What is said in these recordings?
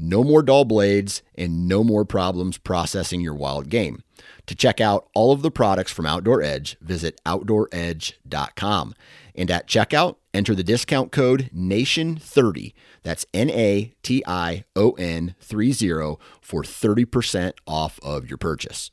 No more dull blades and no more problems processing your wild game. To check out all of the products from Outdoor Edge, visit OutdoorEdge.com. And at checkout, enter the discount code NATION30. That's N A T I O N 30 for 30% off of your purchase.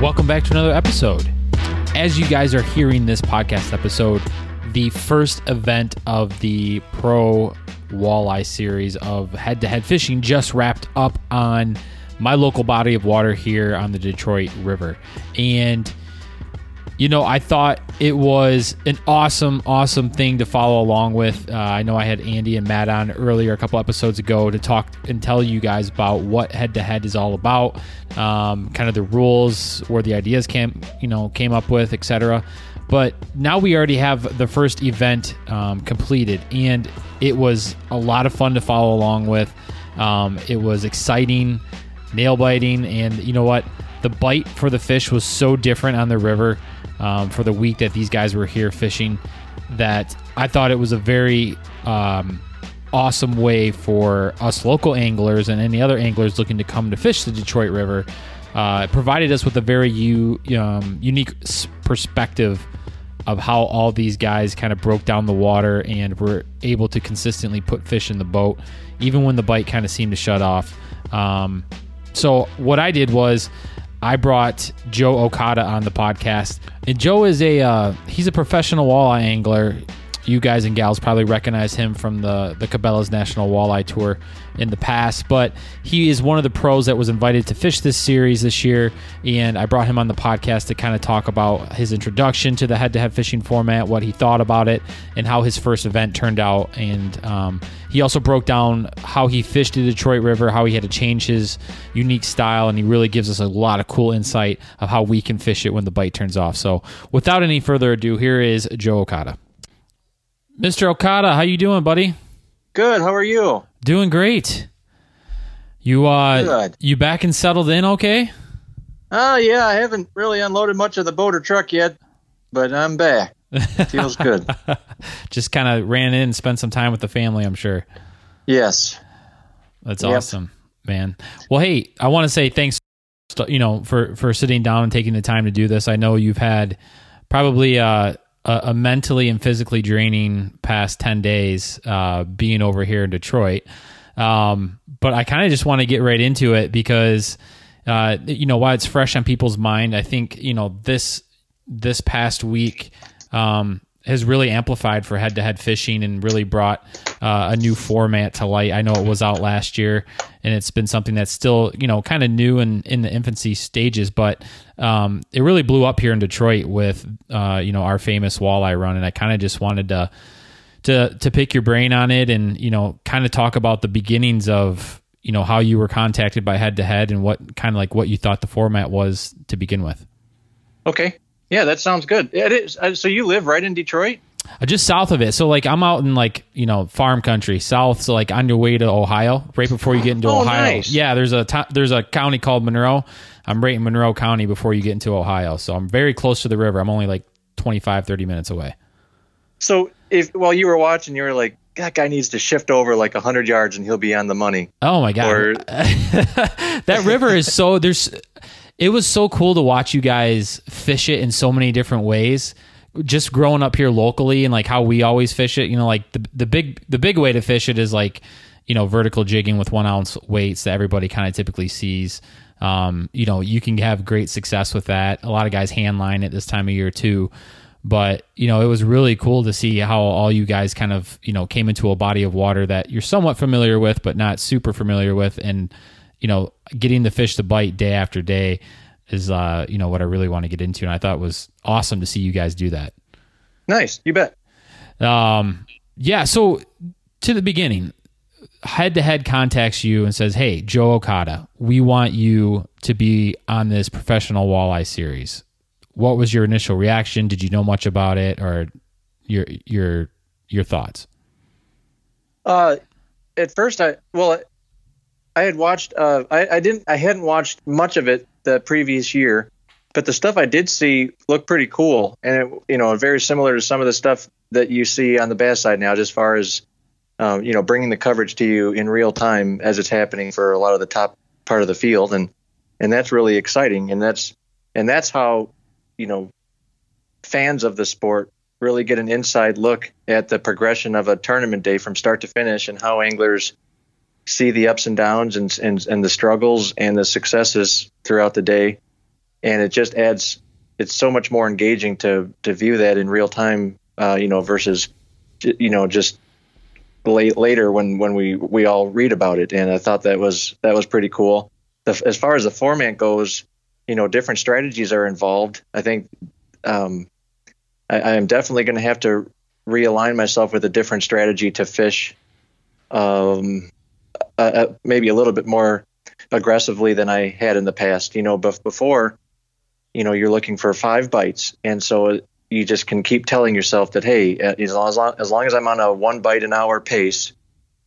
Welcome back to another episode as you guys are hearing this podcast episode, the first event of the pro walleye series of head to head fishing just wrapped up on my local body of water here on the Detroit River. And you know, I thought it was an awesome, awesome thing to follow along with. Uh, I know I had Andy and Matt on earlier a couple episodes ago to talk and tell you guys about what head to head is all about, um, kind of the rules, where the ideas came, you know, came up with, etc. But now we already have the first event um, completed, and it was a lot of fun to follow along with. Um, it was exciting, nail biting, and you know what? The bite for the fish was so different on the river um, for the week that these guys were here fishing that I thought it was a very um, awesome way for us local anglers and any other anglers looking to come to fish the Detroit River. Uh, it provided us with a very u- um, unique perspective of how all these guys kind of broke down the water and were able to consistently put fish in the boat, even when the bite kind of seemed to shut off. Um, so, what I did was I brought Joe Okada on the podcast, and Joe is a uh, he's a professional walleye angler. You guys and gals probably recognize him from the the Cabela's National Walleye Tour in the past, but he is one of the pros that was invited to fish this series this year, and I brought him on the podcast to kind of talk about his introduction to the head-to-head fishing format, what he thought about it, and how his first event turned out. And um, he also broke down how he fished the Detroit River, how he had to change his unique style, and he really gives us a lot of cool insight of how we can fish it when the bite turns off. So, without any further ado, here is Joe Okada. Mr. Okada, how you doing, buddy? Good. How are you? Doing great. You uh Good. you back and settled in okay? Oh yeah, I haven't really unloaded much of the boat or truck yet, but I'm back. Feels good. Just kind of ran in and spent some time with the family, I'm sure. Yes. That's Yep. awesome, man. Well, hey, I want to say thanks you know for for sitting down and taking the time to do this. I know you've had probably uh a, a mentally and physically draining past 10 days uh, being over here in Detroit. Um, but I kind of just want to get right into it because, uh, you know, while it's fresh on people's mind, I think, you know, this, this past week, um, has really amplified for head to head fishing and really brought uh, a new format to light. I know it was out last year and it's been something that's still, you know, kind of new and in the infancy stages, but um, it really blew up here in Detroit with, uh, you know, our famous walleye run. And I kind of just wanted to, to, to pick your brain on it and, you know, kind of talk about the beginnings of, you know, how you were contacted by head to head and what kind of like what you thought the format was to begin with. Okay. Yeah, that sounds good. It is. Uh, so you live right in Detroit? Uh, just south of it. So like I'm out in like you know farm country, south. So like on your way to Ohio, right before you get into Oh, Ohio. nice. Yeah, there's a to- there's a county called Monroe. I'm right in Monroe County before you get into Ohio. So I'm very close to the river. I'm only like 25, 30 minutes away. So if while you were watching, you were like, that guy needs to shift over like hundred yards and he'll be on the money. Oh my god, Or that river is so there's. It was so cool to watch you guys fish it in so many different ways. Just growing up here locally and like how we always fish it, you know, like the the big the big way to fish it is like you know, vertical jigging with one ounce weights that everybody kind of typically sees. Um, you know, you can have great success with that. A lot of guys hand line at this time of year too. But, you know, it was really cool to see how all you guys kind of, you know, came into a body of water that you're somewhat familiar with, but not super familiar with. And, you know, getting the fish to bite day after day is, uh, you know, what I really want to get into. And I thought it was awesome to see you guys do that. Nice. You bet. Um, yeah. So to the beginning, head to head contacts you and says, Hey, Joe Okada, we want you to be on this professional walleye series. What was your initial reaction? Did you know much about it or your your your thoughts? Uh at first I well I had watched uh I, I didn't I hadn't watched much of it the previous year, but the stuff I did see looked pretty cool. And it, you know very similar to some of the stuff that you see on the bass side now as far as um, you know, bringing the coverage to you in real time as it's happening for a lot of the top part of the field, and and that's really exciting, and that's and that's how you know fans of the sport really get an inside look at the progression of a tournament day from start to finish and how anglers see the ups and downs and and, and the struggles and the successes throughout the day and it just adds it's so much more engaging to to view that in real time uh, you know versus you know just late, later when when we we all read about it, and I thought that was that was pretty cool. The, as far as the format goes, you know, different strategies are involved. I think um, I, I am definitely going to have to realign myself with a different strategy to fish, um, uh, maybe a little bit more aggressively than I had in the past. You know, before, you know, you're looking for five bites, and so you just can keep telling yourself that hey, uh, as long as, long, as long as I'm on a one bite an hour pace,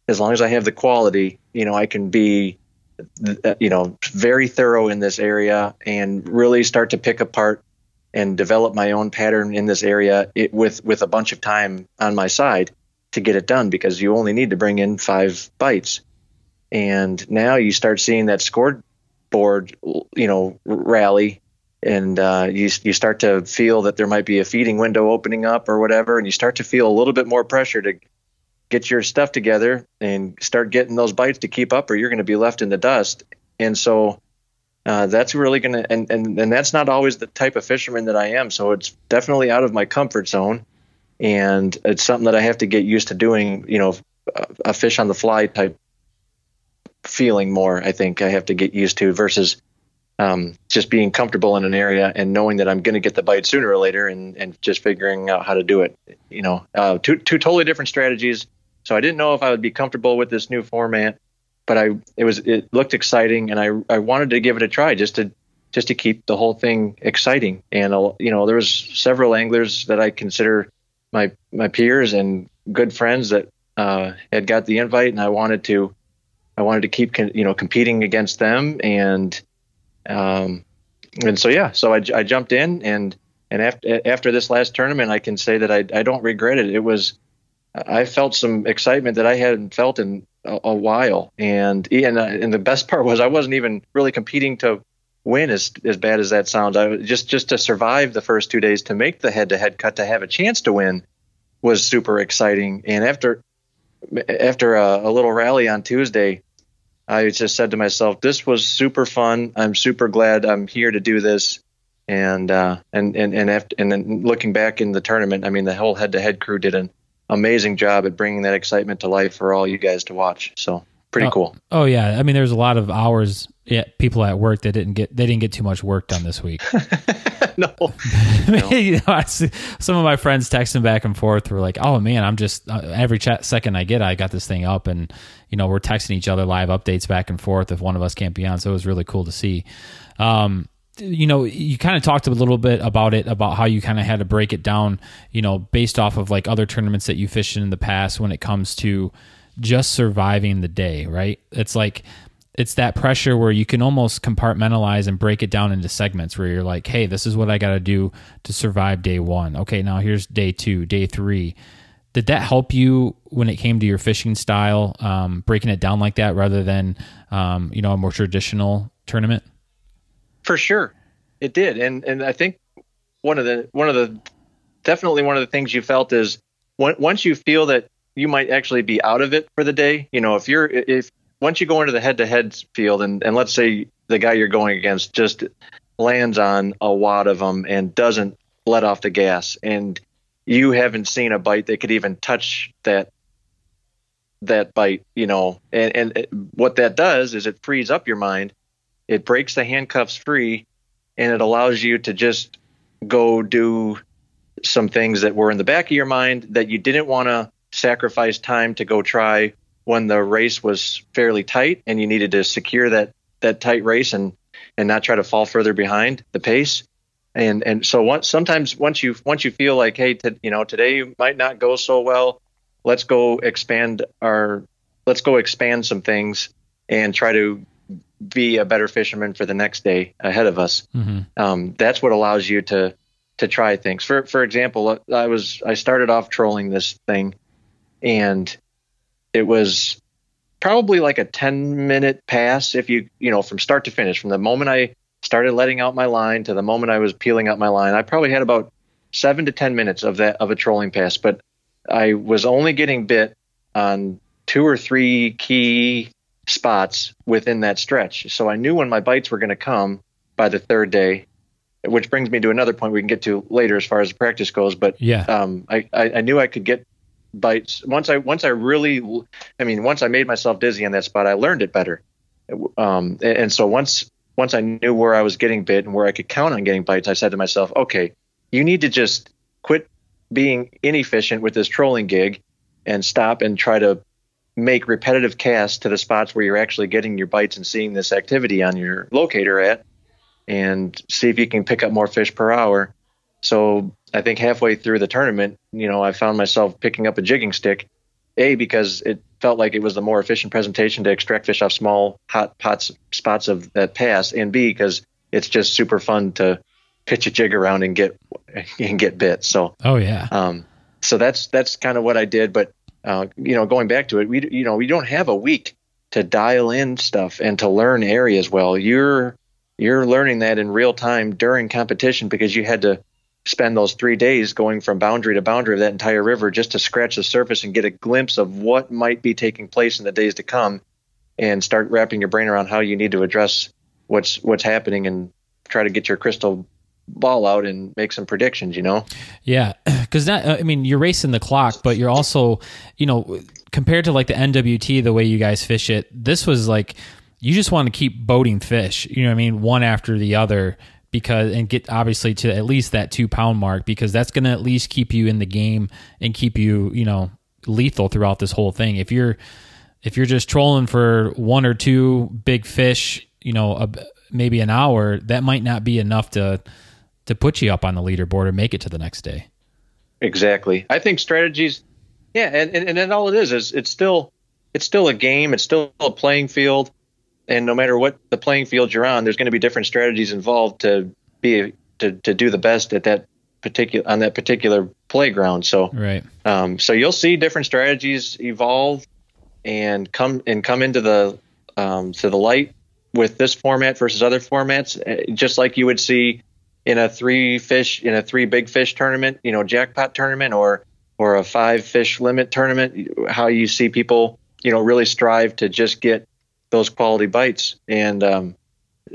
as long as I have the quality, you know, I can be, uh, you know, very thorough in this area and really start to pick apart and develop my own pattern in this area it, with with a bunch of time on my side to get it done because you only need to bring in five bites. And now you start seeing that scoreboard, you know, rally and uh, you you start to feel that there might be a feeding window opening up or whatever, and you start to feel a little bit more pressure to get your stuff together and start getting those bites to keep up, or you're going to be left in the dust. And so uh, that's really going to and, and and that's not always the type of fisherman that I am. So it's definitely out of my comfort zone, and it's something that I have to get used to doing. You know, a fish on the fly type feeling more. I think I have to get used to versus um, just being comfortable in an area and knowing that I'm going to get the bite sooner or later, and, and just figuring out how to do it. You know, uh, two two totally different strategies. So I didn't know if I would be comfortable with this new format, but I it was it looked exciting, and I I wanted to give it a try just to just to keep the whole thing exciting. And you know, there was several anglers that I consider my my peers and good friends that uh, had got the invite, and I wanted to I wanted to keep you know competing against them and um, and so yeah, so I, I jumped in and and after after this last tournament, I can say that I I don't regret it. It was I felt some excitement that I hadn't felt in a, a while, and and uh, and the best part was I wasn't even really competing to win as as bad as that sounds. I just just to survive the first two days to make the head to head cut to have a chance to win was super exciting. And after after a, a little rally on Tuesday, I just said to myself, "This was super fun. I'm super glad I'm here to do this." And uh, and and and after, and then looking back in the tournament, I mean, the whole head-to-head crew did an amazing job at bringing that excitement to life for all you guys to watch. So pretty oh, cool. Oh yeah, I mean, there's a lot of hours. Yeah, people at work that didn't get they didn't get too much work done this week. no, no. you know, some of my friends texting back and forth were like, "Oh man, I'm just uh, every chat second I get, I got this thing up, and you know, we're texting each other live updates back and forth if one of us can't be on. So it was really cool to see. Um, you know, you kind of talked a little bit about it, about how you kind of had to break it down, you know, based off of like other tournaments that you fished in the past when it comes to just surviving the day, right? It's like, it's that pressure where you can almost compartmentalize and break it down into segments where you're like, hey, this is what I got to do to survive day one. Okay, now here's day two, day three did that help you when it came to your fishing style, um, breaking it down like that rather than um, you know a more traditional tournament? For sure, it did, and and I think one of the one of the definitely one of the things you felt is once you feel that you might actually be out of it for the day. You know, if you're if once you go into the head to head field and and let's say the guy you're going against just lands on a wad of them and doesn't let off the gas and you haven't seen a bite that could even touch that that bite, you know, and, and it, what that does is it frees up your mind, it breaks the handcuffs free, and it allows you to just go do some things that were in the back of your mind that you didn't want to sacrifice time to go try when the race was fairly tight and you needed to secure that that tight race and and not try to fall further behind the pace. And and so once sometimes once you once you feel like hey to, you know today might not go so well let's go expand our let's go expand some things and try to be a better fisherman for the next day ahead of us. Mm-hmm. um, that's what allows you to to try things. For for example i was i started off trolling this thing and it was probably like a 10 minute pass if you you know from start to finish from the moment i started letting out my line to the moment I was peeling up my line. I probably had about seven to ten minutes of that of a trolling pass, but I was only getting bit on two or three key spots within that stretch. So I knew when my bites were going to come by the third day, which brings me to another point we can get to later as far as the practice goes. But yeah, um, I, I, I knew I could get bites once I once I really, I mean, once I made myself dizzy in that spot, I learned it better. Um, and, so once once I knew where I was getting bit and where I could count on getting bites, I said to myself, okay, you need to just quit being inefficient with this trolling gig and stop and try to make repetitive casts to the spots where you're actually getting your bites and seeing this activity on your locator at and see if you can pick up more fish per hour. So I think halfway through the tournament, you know, I found myself picking up a jigging stick, A, because it felt like it was the more efficient presentation to extract fish off small hot pots spots of that pass, and B because it's just super fun to pitch a jig around and get and get bit. So oh yeah, um, so that's that's kind of what I did. But uh, you know, going back to it, we you know we don't have a week to dial in stuff and to learn areas well. You're you're learning that in real time during competition because you had to spend those three days going from boundary to boundary of that entire river just to scratch the surface and get a glimpse of what might be taking place in the days to come and start wrapping your brain around how you need to address what's what's happening and try to get your crystal ball out and make some predictions you know? Yeah because that uh, i mean you're racing the clock but you're also you know compared to like the nwt the way you guys fish it this was like you just want to keep boating fish you know what i mean one after the other because and get obviously to at least that two pound mark because that's going to at least keep you in the game and keep you you know lethal throughout this whole thing. If you're if you're just trolling for one or two big fish, you know, a, maybe an hour, that might not be enough to to put you up on the leaderboard or make it to the next day. Exactly. I think strategies, yeah, and and, and all it is is it's still it's still a game. It's still a playing field and no matter what the playing field you're on, there's going to be different strategies involved to be to, to do the best at that particular on that particular playground. So right. Um, so you'll see different strategies evolve and come and come into the um, to the light with this format versus other formats, eh, just like you would see in a three fish in a three big fish tournament, you know, jackpot tournament or or a five fish limit tournament. How you see people, you know, really strive to just get those quality bites. And um,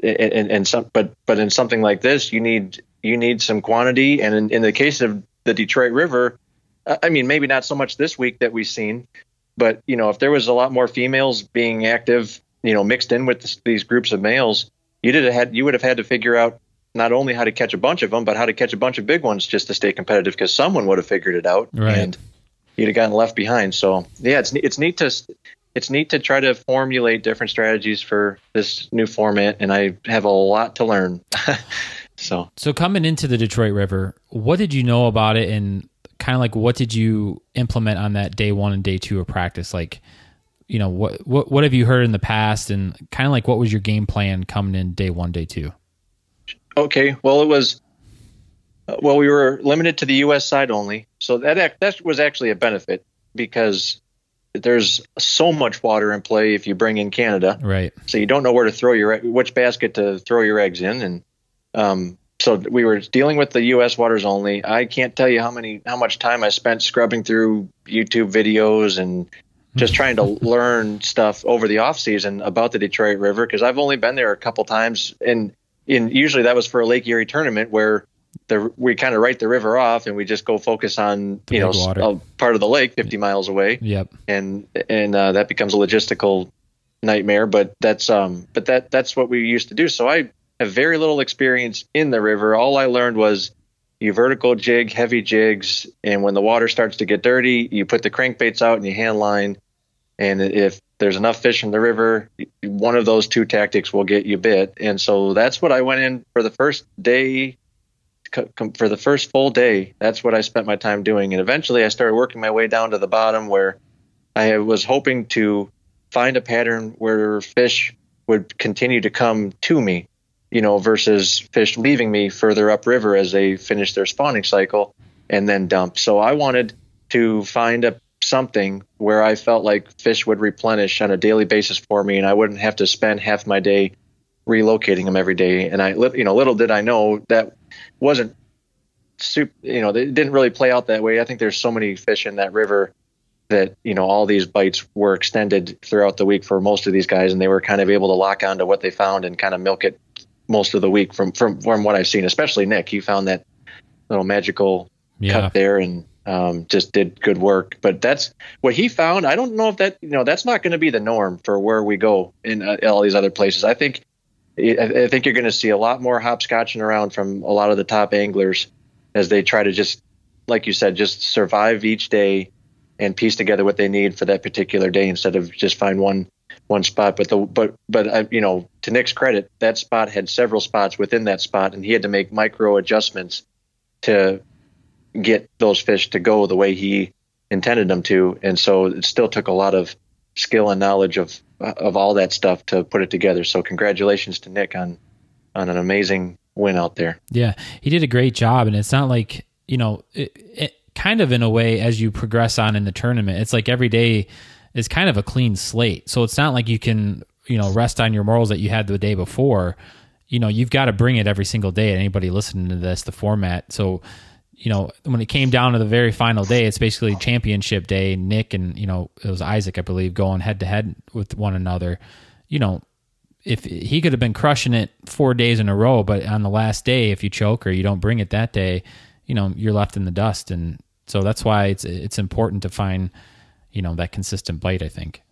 and, and some, but but in something like this, you need you need some quantity. And in, in the case of the Detroit River, I mean, maybe not so much this week that we've seen, but you know, if there was a lot more females being active, you know, mixed in with this, these groups of males, you did had you would have had to figure out not only how to catch a bunch of them, but how to catch a bunch of big ones just to stay competitive because someone would have figured it out right. and you'd have gotten left behind. So yeah, it's it's neat to it's neat to try to formulate different strategies for this new format, and I have a lot to learn. so, so coming into the Detroit River, what did you know about it, and kind of like what did you implement on that day one and day two of practice? Like, you know, what what what have you heard in the past, and kind of like what was your game plan coming in day one, day two? Okay, well, it was well, we were limited to the U.S. side only, so that that was actually a benefit because there's so much water in play if you bring in Canada. Right. So you don't know where to throw your which basket to throw your eggs in, and um, so we were dealing with the U.S. waters only. I can't tell you how many how much time I spent scrubbing through YouTube videos and just trying to learn stuff over the off season about the Detroit River because I've only been there a couple times, and in usually that was for a Lake Erie tournament where the we kind of write the river off and we just go focus on you know a part of the lake 50 miles away. Yep. And and uh, that becomes a logistical nightmare, but that's um but that that's what we used to do. So I have very little experience in the river. All I learned was you vertical jig heavy jigs, and when the water starts to get dirty, you put the crankbaits out and you hand line. And if there's enough fish in the river, one of those two tactics will get you bit. And so that's what I went in for the first day, for the first full day. That's what I spent my time doing. And eventually I started working my way down to the bottom where I was hoping to find a pattern where fish would continue to come to me you know, versus fish leaving me further upriver as they finish their spawning cycle and then dump. So I wanted to find a something where I felt like fish would replenish on a daily basis for me, and I wouldn't have to spend half my day relocating them every day. And I, you know, little did I know that wasn't super. You know, it didn't really play out that way. I think there's so many fish in that river that you know all these bites were extended throughout the week for most of these guys, and they were kind of able to lock onto what they found and kind of milk it most of the week from from from what I've seen, especially Nick. He found that little magical yeah. cut there and um, just did good work. But that's what he found. I don't know if that you know that's not going to be the norm for where we go in uh, all these other places. I think I think you're going to see a lot more hopscotching around from a lot of the top anglers as they try to just, like you said, just survive each day and piece together what they need for that particular day instead of just find one one spot. But the but but uh, you know, to Nick's credit, that spot had several spots within that spot, and he had to make micro adjustments to get those fish to go the way he intended them to. And so it still took a lot of skill and knowledge of of all that stuff to put it together. So congratulations to Nick on on an amazing win out there. Yeah, he did a great job, and it's not like you know, it, it kind of in a way as you progress on in the tournament, it's like every day is kind of a clean slate. So it's not like you can, you know, rest on your morals that you had the day before. You know, you've got to bring it every single day. And anybody listening to this, the format. So, you know, when it came down to the very final day, it's basically championship day. Nick and, you know, it was Isaac, I believe, going head to head with one another. You know, if he could have been crushing it four days in a row, but on the last day, if you choke or you don't bring it that day, you know, you're left in the dust. And so that's why it's it's important to find you know that consistent bite. I think.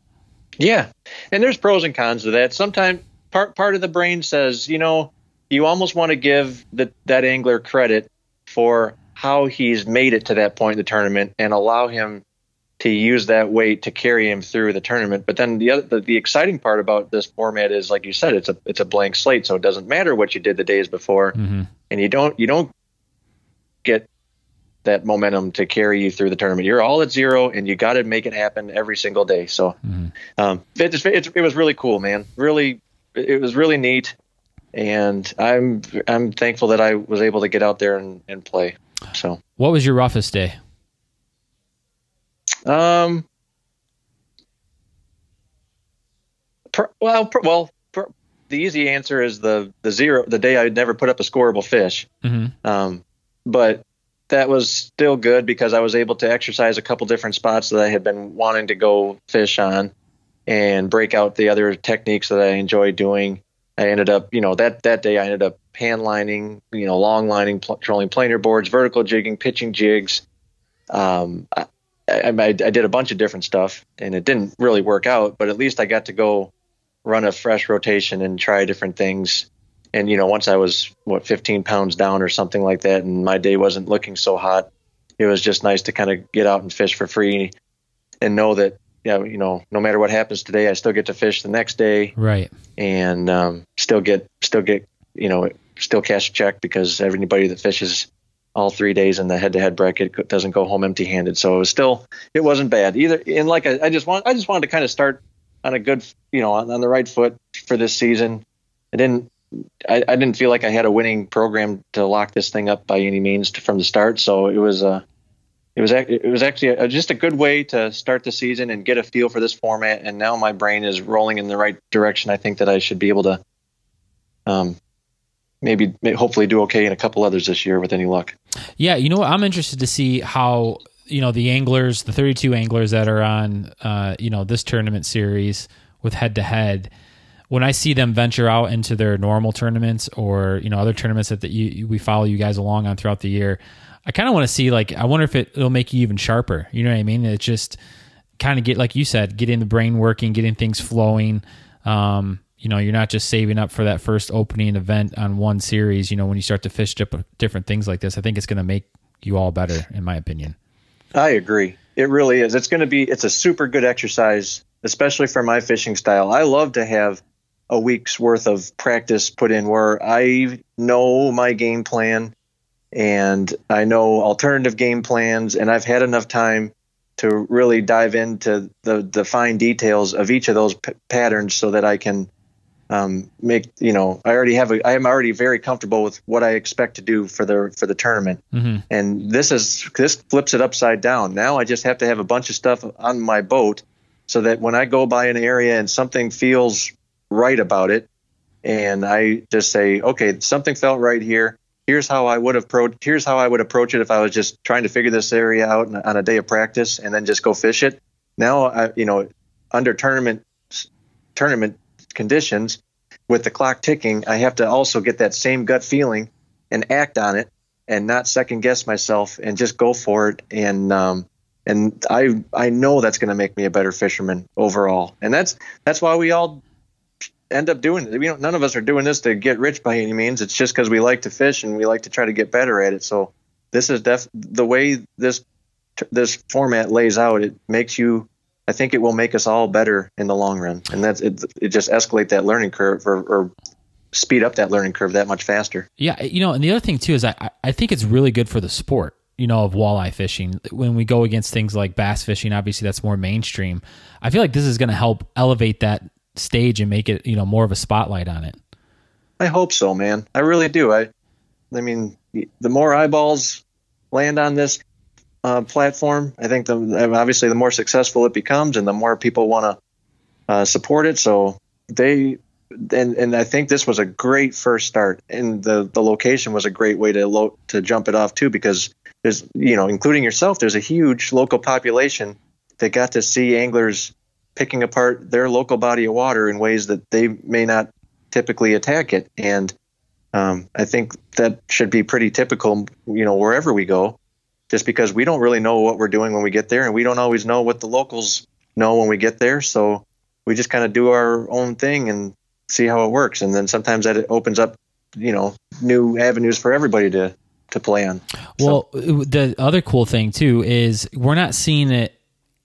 Yeah, and there's pros and cons to that. Sometimes part part of the brain says, you know, you almost want to give the, that angler credit for how he's made it to that point in the tournament and allow him to use that weight to carry him through the tournament. But then the other, the, the exciting part about this format is, like you said, it's a it's a blank slate, so it doesn't matter what you did the days before, mm-hmm. and you don't you don't get that momentum to carry you through the tournament. You're all at zero, and you got to make it happen every single day. So, mm-hmm. um, it, it, it, was really cool, man. Really, it was really neat, and I'm I'm thankful that I was able to get out there and, and play. So, what was your roughest day? Um. Per, well, per, well, per, the easy answer is the the zero. The day I never put up a scoreable fish. Mm-hmm. Um, but that was still good because I was able to exercise a couple different spots that I had been wanting to go fish on and break out the other techniques that I enjoy doing. I ended up, you know, that that day I ended up hand lining, you know, long lining, pl- trolling planer boards, vertical jigging, pitching jigs. Um, I, I, I, did a bunch of different stuff, and it didn't really work out, but at least I got to go run a fresh rotation and try different things and you know once i was what 15 pounds down or something like that and my day wasn't looking so hot it was just nice to kind of get out and fish for free and know that yeah you know no matter what happens today i still get to fish the next day. Right. And um, still get still get you know still cash a check because everybody that fishes all three days in the head-to-head bracket doesn't go home empty-handed. So it was still it wasn't bad either. And like I, I just want i just wanted to kind of start on a good you know on, on the right foot for this season. I didn't I, I, didn't feel like I had a winning program to lock this thing up by any means to, from the start. So it was a, uh, it was it was actually a, just a good way to start the season and get a feel for this format. And now my brain is rolling in the right direction. I think that I should be able to, um, maybe hopefully do okay in a couple others this year with any luck. Yeah, you know what? I'm interested to see how you know the anglers, the 32 anglers that are on, uh, you know, this tournament series with head to head. When I see them venture out into their normal tournaments or you know other tournaments that, that you, we follow you guys along on throughout the year, I kind of want to see like I wonder if it, it'll make you even sharper. You know what I mean? It's just kind of get like you said, getting the brain working, getting things flowing. Um, you know, you're not just saving up for that first opening event on one series. You know, when you start to fish different things like this, I think it's going to make you all better, in my opinion. I agree. It really is. It's going to be. It's a super good exercise, especially for my fishing style. I love to have a week's worth of practice put in where I know my game plan and I know alternative game plans, and I've had enough time to really dive into the the fine details of each of those p- patterns so that I can um, make you know I already have a I am already very comfortable with what I expect to do for the for the tournament mm-hmm. and this is this flips it upside down now I just have to have a bunch of stuff on my boat so that when I go by an area and something feels right about it and I just say okay something felt right here here's how I would approach here's how I would approach it if I was just trying to figure this area out on a day of practice and then just go fish it now I you know under tournament tournament conditions with the clock ticking, I have to also get that same gut feeling and act on it and not second guess myself and just go for it. And, um, and I, I know that's going to make me a better fisherman overall. And that's, that's why we all end up doing it. We don't, none of us are doing this to get rich by any means. It's just because we like to fish and we like to try to get better at it. So this is def the way this, this format lays out. It makes you I think it will make us all better in the long run, and that's it. It just escalate that learning curve or, or speed up that learning curve that much faster. Yeah, you know, and the other thing too is I I think it's really good for the sport. You know, of walleye fishing. When we go against things like bass fishing, obviously that's more mainstream. I feel like this is going to help elevate that stage and make it you know more of a spotlight on it. I hope so, man. I really do. I, I mean, the more eyeballs land on this, uh, platform. I think the obviously the more successful it becomes, and the more people want to uh, support it. So they and and I think this was a great first start, and the the location was a great way to lo- to jump it off too, because there's you know including yourself, there's a huge local population that got to see anglers picking apart their local body of water in ways that they may not typically attack it, and um, I think that should be pretty typical, you know, wherever we go just because we don't really know what we're doing when we get there, and we don't always know what the locals know when we get there. So we just kind of do our own thing and see how it works, and then sometimes that opens up, you know, new avenues for everybody to to play on. Well, so. the other cool thing too is we're not seeing it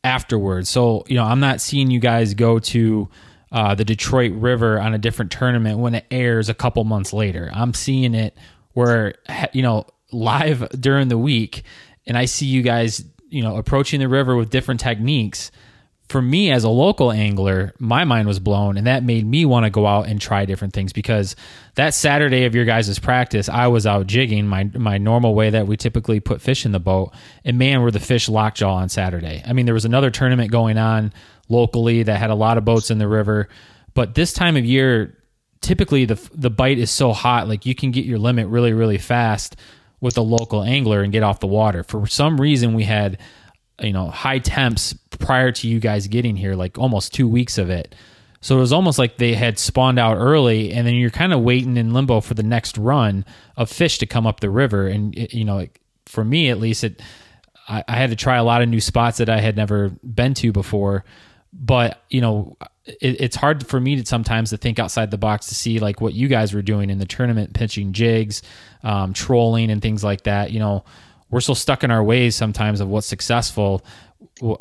afterwards. So you know, I'm not seeing you guys go to. Uh, the Detroit River on a different tournament when it airs a couple months later. I'm seeing it where you know live during the week and I see you guys, you know, approaching the river with different techniques, for me as a local angler, my mind was blown, and that made me want to go out and try different things because that Saturday of your guys' practice, I was out jigging my my normal way that we typically put fish in the boat, and man, were the fish lockjaw on Saturday. I mean, there was another tournament going on locally that had a lot of boats in the river, but this time of year, typically the the bite is so hot, like you can get your limit really really fast with a local angler and get off the water. For some reason, we had you know high temps prior to you guys getting here, like almost two weeks of it. So it was almost like they had spawned out early, and then you're kind of waiting in limbo for the next run of fish to come up the river. And it, you know, for me at least, it I, I had to try a lot of new spots that I had never been to before. But you know, it, it's hard for me to sometimes to think outside the box to see like what you guys were doing in the tournament, pitching jigs, um, trolling, and things like that. You know, we're still stuck in our ways sometimes of what's successful.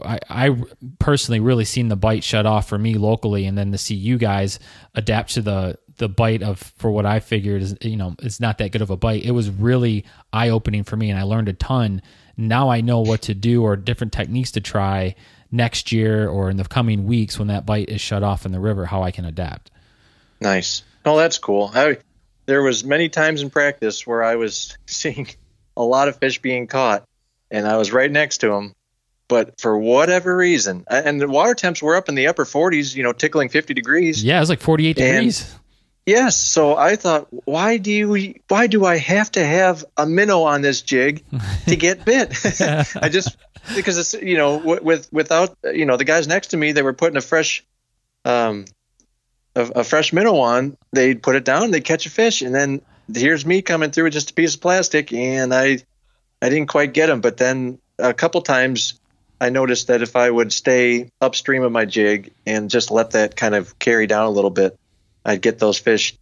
I, I personally really seen the bite shut off for me locally, and then to see you guys adapt to the the bite of for what I figured is you know it's not that good of a bite. It was really eye opening for me, and I learned a ton. Now I know what to do or different techniques to try next year or in the coming weeks when that bite is shut off in the river how I can adapt. Nice. Oh, that's cool. I, there was many times in practice where I was seeing a lot of fish being caught, and I was right next to them. But for whatever reason, and the water temps were up in the upper 40s, you know, tickling 50 degrees. Yeah, it was like 48 degrees. Yes. So I thought, why do you, why do I have to have a minnow on this jig to get bit? I just because it's you know with without you know the guys next to me they were putting a fresh, um, a, a fresh minnow on. They'd put it down, they'd catch a fish, and then here's me coming through with just a piece of plastic, and I, I didn't quite get them. But then a couple times I noticed that if I would stay upstream of my jig and just let that kind of carry down a little bit I'd get those fish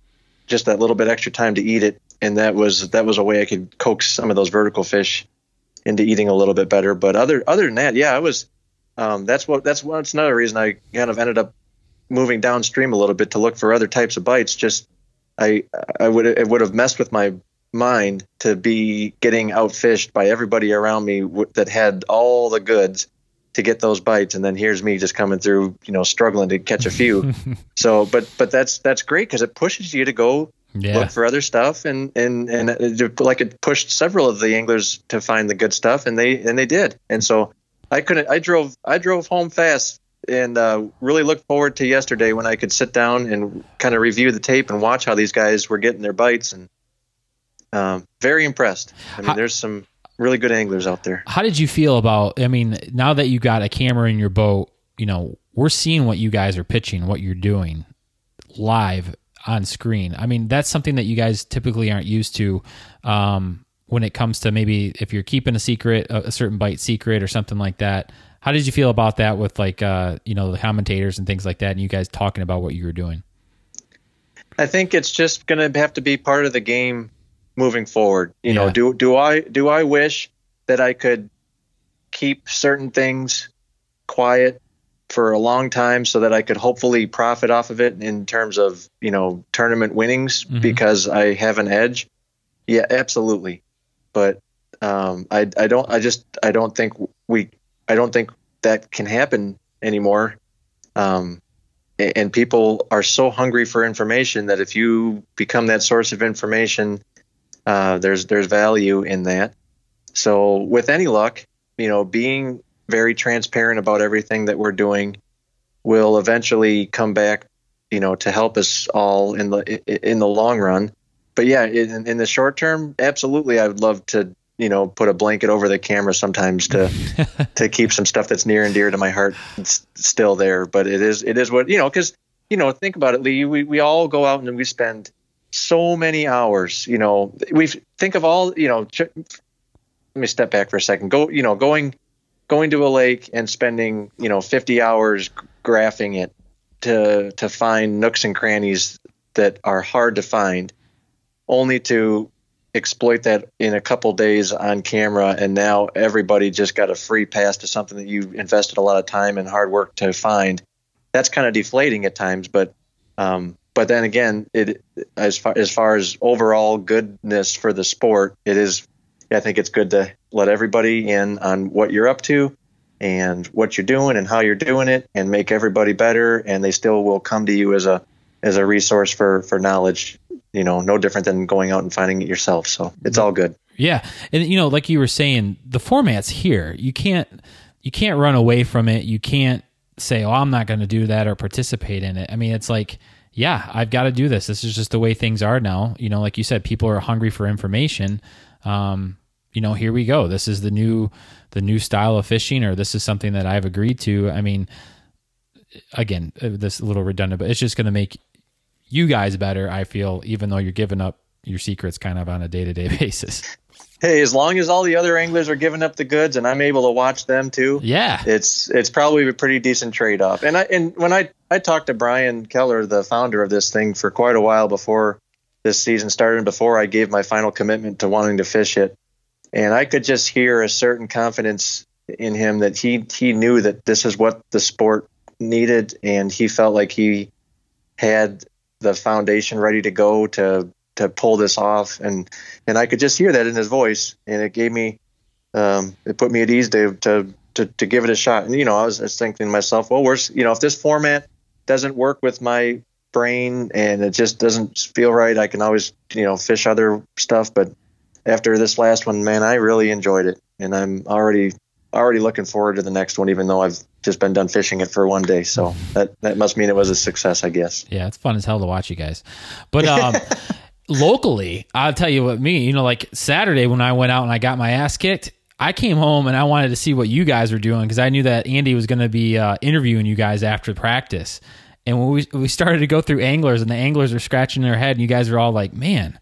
just that little bit extra time to eat it, and that was that was a way I could coax some of those vertical fish into eating a little bit better. But other other than that, yeah, I was. Um, that's what that's that's another reason I kind of ended up moving downstream a little bit to look for other types of bites. Just I I would it would have messed with my mind to be getting outfished by everybody around me w- that had all the goods to get those bites. And then here's me just coming through you know struggling to catch a few. So but but that's that's great because it pushes you to go yeah. look for other stuff. And and and it, like it pushed several of the anglers to find the good stuff and they and they did. And so i couldn't i drove i drove home fast and uh, really looked forward to yesterday when i could sit down and kind of review the tape and watch how these guys were getting their bites and um, very impressed i mean how, there's some really good anglers out there. How did you feel about? I mean, now that you got a camera in your boat, you know we're seeing what you guys are pitching, what you're doing live on screen. I mean, that's something that you guys typically aren't used to. Um, when it comes to maybe if you're keeping a secret, a, a, certain bite secret or something like that. How did you feel about that with like uh, you know the commentators and things like that, and you guys talking about what you were doing? I think it's just going to have to be part of the game moving forward. You yeah. know, do do I do I wish that I could keep certain things quiet for a long time so that I could hopefully profit off of it in terms of, you know, tournament winnings mm-hmm. because I have an edge? Yeah, absolutely. But um, I I don't I just I don't think we I don't think that can happen anymore. Um, and people are so hungry for information that if you become that source of information uh, there's there's value in that. So with any luck, you know, being very transparent about everything that we're doing will eventually come back, you know, to help us all in the in the long run. But yeah, in, in the short term, absolutely, I would love to, you know, put a blanket over the camera sometimes to to keep some stuff that's near and dear to my heart still there. But it is it is what you know because you know think about it, Lee. We we all go out and we spend so many hours. You know, we think of all. You know, ch- let me step back for a second. Go, you know, going going to a lake and spending you know 50 hours graphing it to to find nooks and crannies that are hard to find, only to exploit that in a couple days on camera and now everybody just got a free pass to something that you invested a lot of time and hard work to find that's kind of deflating at times but um, but then again, it as far as far as overall goodness for the sport, it is. I think it's good to let everybody in on what you're up to and what you're doing and how you're doing it, and make everybody better. And they still will come to you as a as a resource for for knowledge. You know, no different than going out and finding it yourself. So it's all good. Yeah, and you know, like you were saying, the format's here. You can't you can't run away from it. You can't say, "Oh, I'm not going to do that" or participate in it. I mean, it's like yeah, I've got to do this. This is just the way things are now. You know, like you said, people are hungry for information. Um, you know, here we go. This is the new the new style of fishing, or this is something that I've agreed to. I mean, again, uh, this a little redundant, but it's just going to make you guys better. I feel, even though you're giving up your secrets kind of on a day to day basis hey, as long as all the other anglers are giving up the goods and I'm able to watch them too, yeah, it's it's probably a pretty decent trade off. And I and when I I talked to Brian Keller, the founder of this thing, for quite a while before this season started, and before I gave my final commitment to wanting to fish it, and I could just hear a certain confidence in him that he he knew that this is what the sport needed, and he felt like he had the foundation ready to go to to pull this off, and and I could just hear that in his voice, and it gave me, um, it put me at ease to to to, to give it a shot. And you know, I was, I was thinking to myself, well, where's you know, if this format doesn't work with my brain and it just doesn't feel right, I can always you know fish other stuff. But after this last one, man, I really enjoyed it, and I'm already already looking forward to the next one, even though I've just been done fishing it for one day. So that that must mean it was a success, I guess. Yeah, it's fun as hell to watch you guys. But um, locally, I'll tell you what me, you know, like Saturday when I went out and I got my ass kicked, I came home and I wanted to see what you guys were doing because I knew that Andy was going to be uh, interviewing you guys after practice. And when we we started to go through anglers and the anglers were scratching their head and you guys are all like, "Man,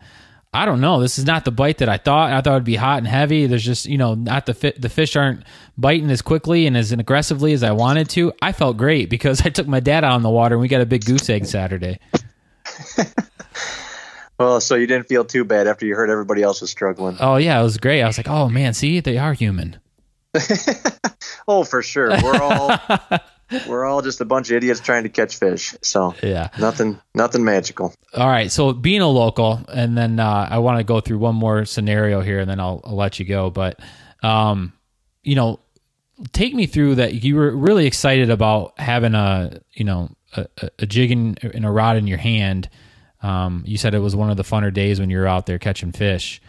I don't know. This is not the bite that I thought. I thought it'd be hot and heavy. There's just, you know, not the fit, the fish aren't biting as quickly and as aggressively as I wanted to. I felt great because I took my dad out on the water and we got a big goose egg Saturday. well, so you didn't feel too bad after you heard everybody else was struggling. Oh yeah, it was great. I was like, "Oh man, see, they are human." oh, for sure. We're all we're all just a bunch of idiots trying to catch fish. So yeah, nothing, nothing magical. All right. So being a local, and then uh, I want to go through one more scenario here, and then I'll, I'll let you go. But, um, you know, take me through that. You were really excited about having a, you know, a, a jig and a rod in your hand. Um, you said it was one of the funner days when you were out there catching fish.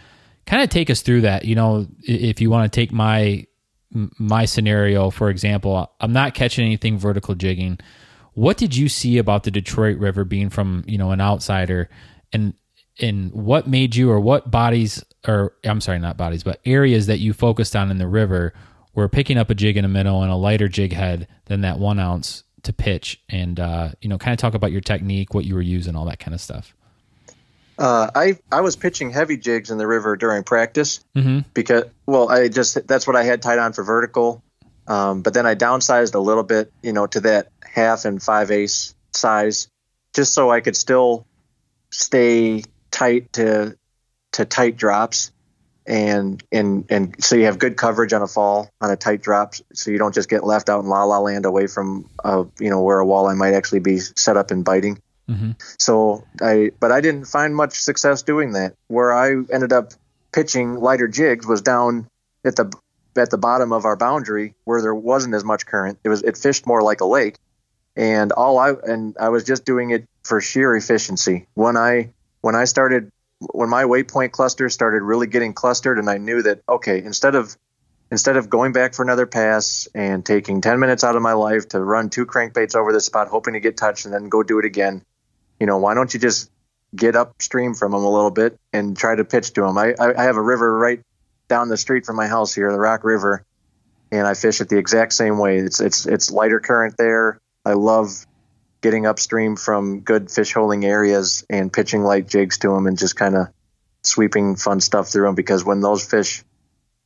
Kind of take us through that. You know, if you want to take my my scenario, for example, I'm not catching anything vertical jigging. What did you see about the Detroit River being from you know an outsider, and and what made you or what bodies or I'm sorry, not bodies, but areas that you focused on in the river were picking up a jig in a minnow and a lighter jig head than that one ounce to pitch, and uh, you know, kind of talk about your technique, what you were using, all that kind of stuff. Uh, I I was pitching heavy jigs in the river during practice mm-hmm. because well I just that's what I had tied on for vertical, um, but then I downsized a little bit you know to that half and five ace size just so I could still stay tight to to tight drops and and and so you have good coverage on a fall on a tight drop so you don't just get left out in la la land away from uh, you know where a walleye might actually be set up and biting Mm-hmm. So I, but I didn't find much success doing that. Where I ended up pitching lighter jigs was down at the at the bottom of our boundary where there wasn't as much current. It was it fished more like a lake, and all I and I was just doing it for sheer efficiency. When I when I started when my waypoint cluster started really getting clustered, and I knew that okay, instead of instead of going back for another pass and taking 10 minutes out of my life to run two crankbaits over this spot, hoping to get touched, and then go do it again, you know, why don't you just get upstream from them a little bit and try to pitch to them? I, I have a river right down the street from my house here, the Rock River, and I fish it the exact same way. It's it's it's lighter current there. I love getting upstream from good fish holding areas and pitching light jigs to them and just kind of sweeping fun stuff through them because when those fish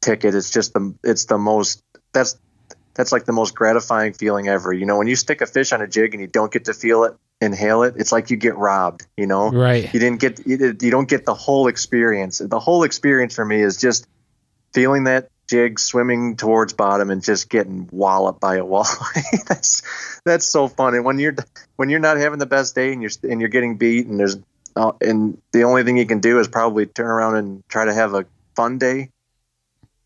ticket, it's just the it's the most that's that's like the most gratifying feeling ever. You know, when you stick a fish on a jig and you don't get to feel it inhale it, it's like you get robbed. You know, right? You didn't get you, you don't get the whole experience. The whole experience for me is just feeling that jig swimming towards bottom and just getting walloped by a walleye. that's that's so fun. And when you're when you're not having the best day and you're and you're getting beat and there's uh, and the only thing you can do is probably turn around and try to have a fun day.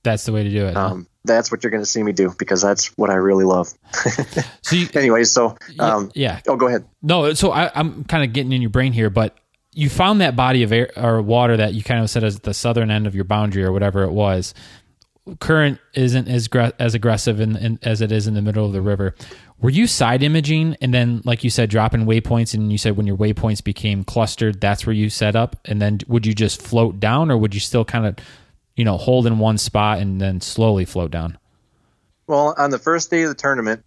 That's the way to do it. Um, that's what you're going to see me do because that's what I really love. so, you, anyways, so um, yeah. Oh, go ahead. No, so I, I'm kind of getting in your brain here, but you found that body of air or water that you kind of said as the southern end of your boundary or whatever it was. Current isn't as as aggressive in, in, as it is in the middle of the river. Were you side imaging and then, like you said, dropping waypoints? And you said when your waypoints became clustered, that's where you set up. And then would you just float down, or would you still kind of you know, hold in one spot and then slowly float down? Well, on the first day of the tournament,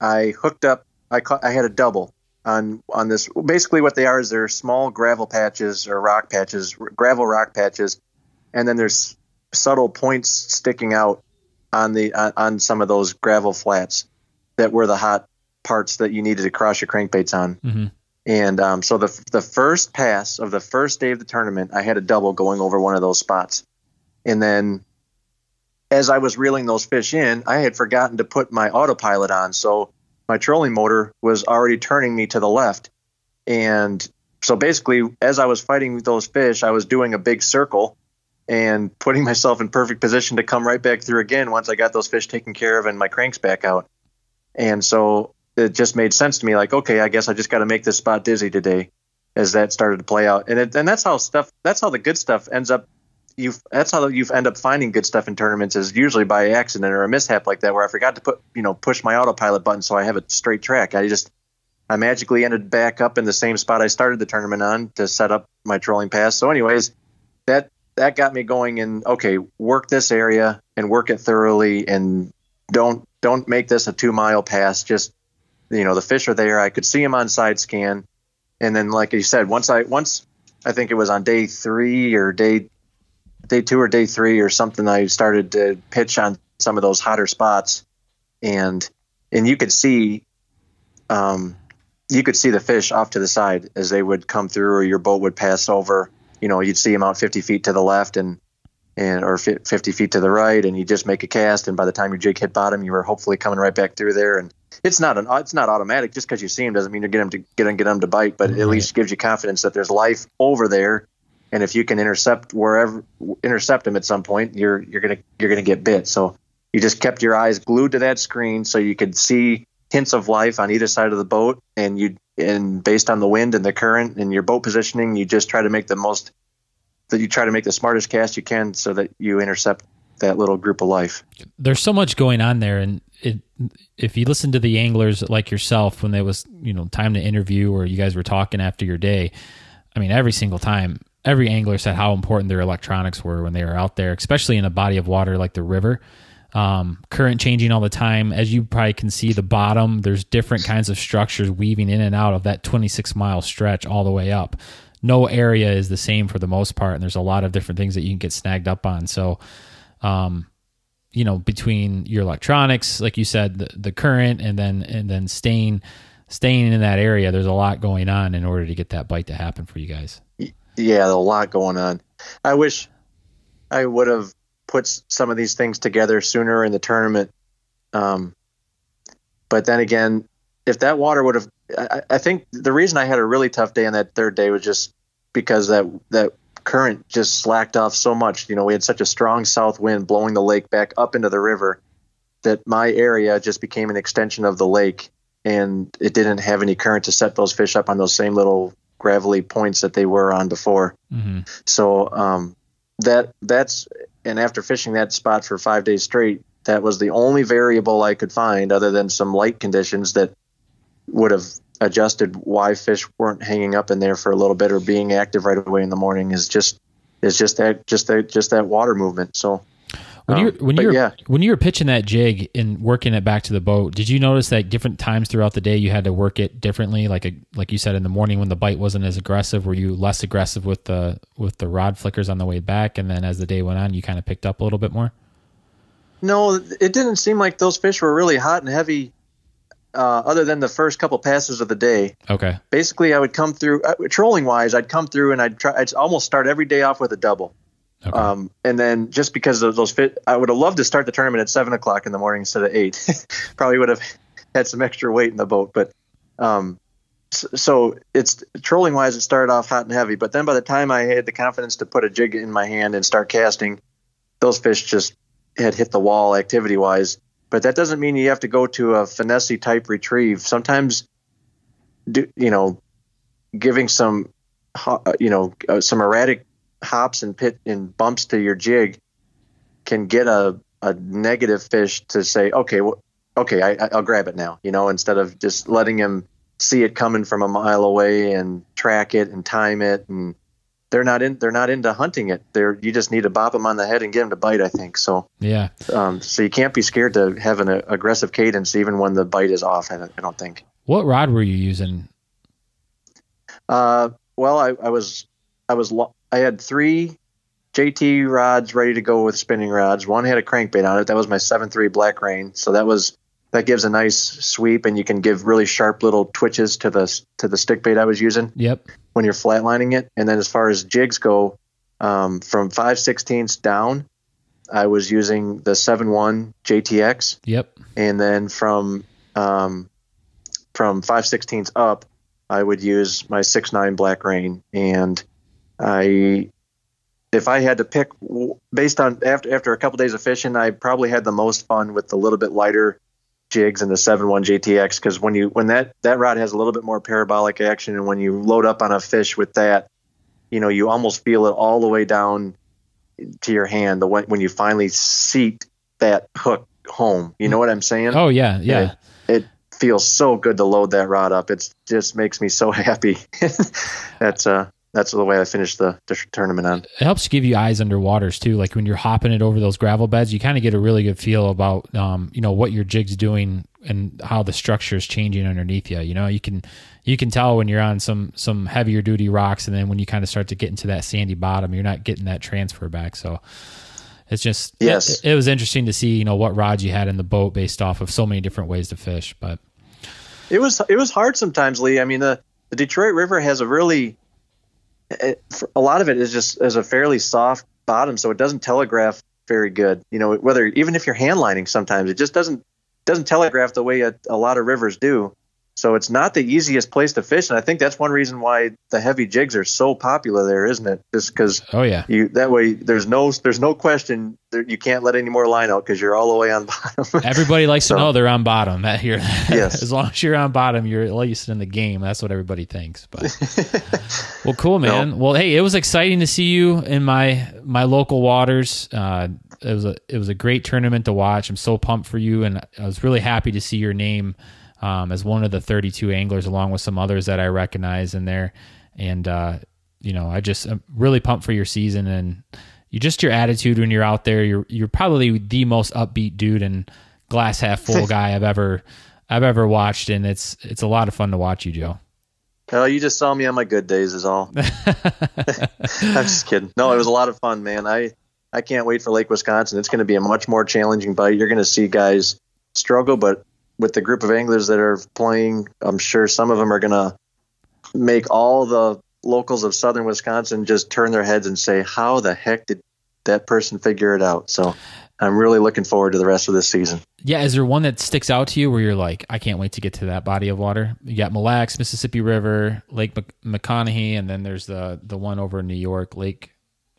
I hooked up. I caught, I had a double on on this. Basically, what they are is they're small gravel patches or rock patches, gravel rock patches, and then there's subtle points sticking out on the on, on some of those gravel flats that were the hot parts that you needed to cross your crankbaits on. Mm-hmm. And um, so the the first pass of the first day of the tournament, I had a double going over one of those spots. And then as I was reeling those fish in, I had forgotten to put my autopilot on. So my trolling motor was already turning me to the left. And so basically, as I was fighting those fish, I was doing a big circle and putting myself in perfect position to come right back through again once I got those fish taken care of and my cranks back out. And so it just made sense to me like, okay, I guess I just got to make this spot dizzy today as that started to play out. And it, and that's how stuff, that's how the good stuff ends up you that's how you end up finding good stuff in tournaments is usually by accident or a mishap like that where I forgot to put you know push my autopilot button so I have a straight track. I just I magically ended back up in the same spot I started the tournament on to set up my trolling pass. So, anyways, that that got me going in okay, work this area and work it thoroughly, and don't don't make this a two mile pass. Just you know the fish are there. I could see them on side scan, and then like you said, once I once I think it was on day three or day day two or day three or something, I started to pitch on some of those hotter spots, and and you could see um, you could see the fish off to the side as they would come through, or your boat would pass over. You know, you'd see them out 50 feet to the left and and or 50 feet to the right, and you just make a cast, and by the time your jig hit bottom, you were hopefully coming right back through there. And it's not an it's not automatic. Just because you see them doesn't mean you get them to get them get them to bite, but right. at least gives you confidence that there's life over there. And if you can intercept wherever intercept them at some point, you're you're gonna you're gonna get bit. So you just kept your eyes glued to that screen so you could see hints of life on either side of the boat, and you and based on the wind and the current and your boat positioning, you just try to make the most that you try to make the smartest cast you can so that you intercept that little group of life. There's so much going on there, and it, if you listen to the anglers like yourself when there was you know time to interview or you guys were talking after your day, I mean every single time every angler said how important their electronics were when they were out there, especially in a body of water like the river um, current changing all the time. As you probably can see, the bottom, there's different kinds of structures weaving in and out of that 26 mile stretch all the way up. No area is the same for the most part, and there's a lot of different things that you can get snagged up on. So, um, you know, between your electronics, like you said, the, the current, and then and then staying staying in that area, there's a lot going on in order to get that bite to happen for you guys. Yeah, a lot going on. I wish I would have put some of these things together sooner in the tournament. Um, but then again, if that water would have, I, I, think the reason I had a really tough day on that third day was just because that that current just slacked off so much. You know, we had such a strong south wind blowing the lake back up into the river that my area just became an extension of the lake, and it didn't have any current to set those fish up on those same little gravelly points that they were on before. Mm-hmm. So um, that that's and after fishing that spot for five days straight, that was the only variable I could find other than some light conditions that would have adjusted why fish weren't hanging up in there for a little bit or being active right away in the morning is just is just that just that just that water movement. So when you when you were yeah. when you were pitching that jig and working it back to the boat, did you notice that different times throughout the day you had to work it differently? Like a, like you said in the morning when the bite wasn't as aggressive, were you less aggressive with the with the rod flickers on the way back, and then as the day went on, you kind of picked up a little bit more? No, it didn't seem like those fish were really hot and heavy. Uh, other than the first couple passes of the day. Okay. Basically, I would come through uh, trolling wise. I'd come through and I'd try. I'd almost start every day off with a double. Okay. Um, and then just because of those fit, I would have loved to start the tournament at seven o'clock in the morning instead of eight. Probably would have had some extra weight in the boat, but um, so it's trolling wise, it started off hot and heavy. But then by the time I had the confidence to put a jig in my hand and start casting, those fish just had hit the wall activity wise. But that doesn't mean you have to go to a finesse type retrieve. Sometimes, do, you know, giving some, you know, uh, some erratic hops and pit and bumps to your jig can get a, a negative fish to say, okay, well, okay, I, I'll grab it now, you know, instead of just letting him see it coming from a mile away and track it and time it. And they're not in they're not into hunting it. They're you just need to bop them on the head and get them to bite i think. So yeah. um, so you can't be scared to have an aggressive cadence even when the bite is off I don't, I don't think. What rod were you using? Uh, well I, I was i was lo- I had three JT rods ready to go with spinning rods. One had a crankbait on it. That was my seven three black rain. So that was that gives a nice sweep, and you can give really sharp little twitches to the to the stick bait I was using. Yep. When you're flatlining it, and then as far as jigs go, um, from five sixteenths down, I was using the seven one JTX. Yep. And then from um, from five sixteenths up, I would use my six nine black rain and I if I had to pick based on after after a couple days of fishing, I probably had the most fun with the little bit lighter jigs and the 7-1 JTX because when you when that that rod has a little bit more parabolic action and when you load up on a fish with that, you know, you almost feel it all the way down to your hand the when you finally seat that hook home. You know what I'm saying? Oh yeah, yeah. It, it feels so good to load that rod up. It just makes me so happy. that's uh that's the way I finished the, the, tournament on. It helps give you eyes under waters too. Like when you're hopping it over those gravel beds, you kind of get a really good feel about um, you know what your jig's doing and how the structure is changing underneath you. You know, you can you can tell when you're on some some heavier duty rocks, and then when you kind of start to get into that sandy bottom, you're not getting that transfer back. So it's just yes, it, it was interesting to see you know what rods you had in the boat based off of so many different ways to fish, but. It was it was hard sometimes, Lee. I mean, the, the Detroit River has a really it, a lot of it is just as a fairly soft bottom, so it doesn't telegraph very good. You know, whether even if you're hand lining, sometimes it just doesn't doesn't telegraph the way a, a lot of rivers do. So it's not the easiest place to fish, and I think that's one reason why the heavy jigs are so popular there, isn't it? Just because oh yeah, you that way there's no there's no question you can't let any more line out because you're all the way on bottom. everybody likes so, to know they're on bottom. That here, yes. as long as you're on bottom, you're at least in the game. That's what everybody thinks. But well, cool, man. No. Well, hey, it was exciting to see you in my my local waters. Uh, it was a it was a great tournament to watch. I'm so pumped for you, and I was really happy to see your name um, as one of the 32 anglers, along with some others that I recognize in there. And uh, you know, I just I'm really pumped for your season and you just your attitude when you're out there. You're you're probably the most upbeat dude and glass half full guy I've ever I've ever watched, and it's it's a lot of fun to watch you, Joe. Oh, you just saw me on my good days, is all. I'm just kidding. No, it was a lot of fun, man. I I can't wait for Lake Wisconsin. It's going to be a much more challenging bite. You're going to see guys struggle, but with the group of anglers that are playing, I'm sure some of them are going to make all the locals of southern Wisconsin just turn their heads and say, "How the heck did that person figure it out?" So I'm really looking forward to the rest of this season. Yeah, is there one that sticks out to you where you're like, I can't wait to get to that body of water? You got Mille Lacs, Mississippi River, Lake McConaughy, and then there's the the one over in New York, Lake.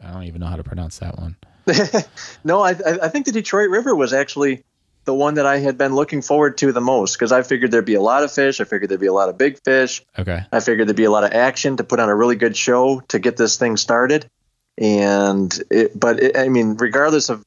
I don't even know how to pronounce that one. no, I I think the Detroit River was actually the one that I had been looking forward to the most because I figured there'd be a lot of fish. I figured there'd be a lot of big fish. Okay. I figured there'd be a lot of action to put on a really good show to get this thing started. And it, but it, I mean, regardless of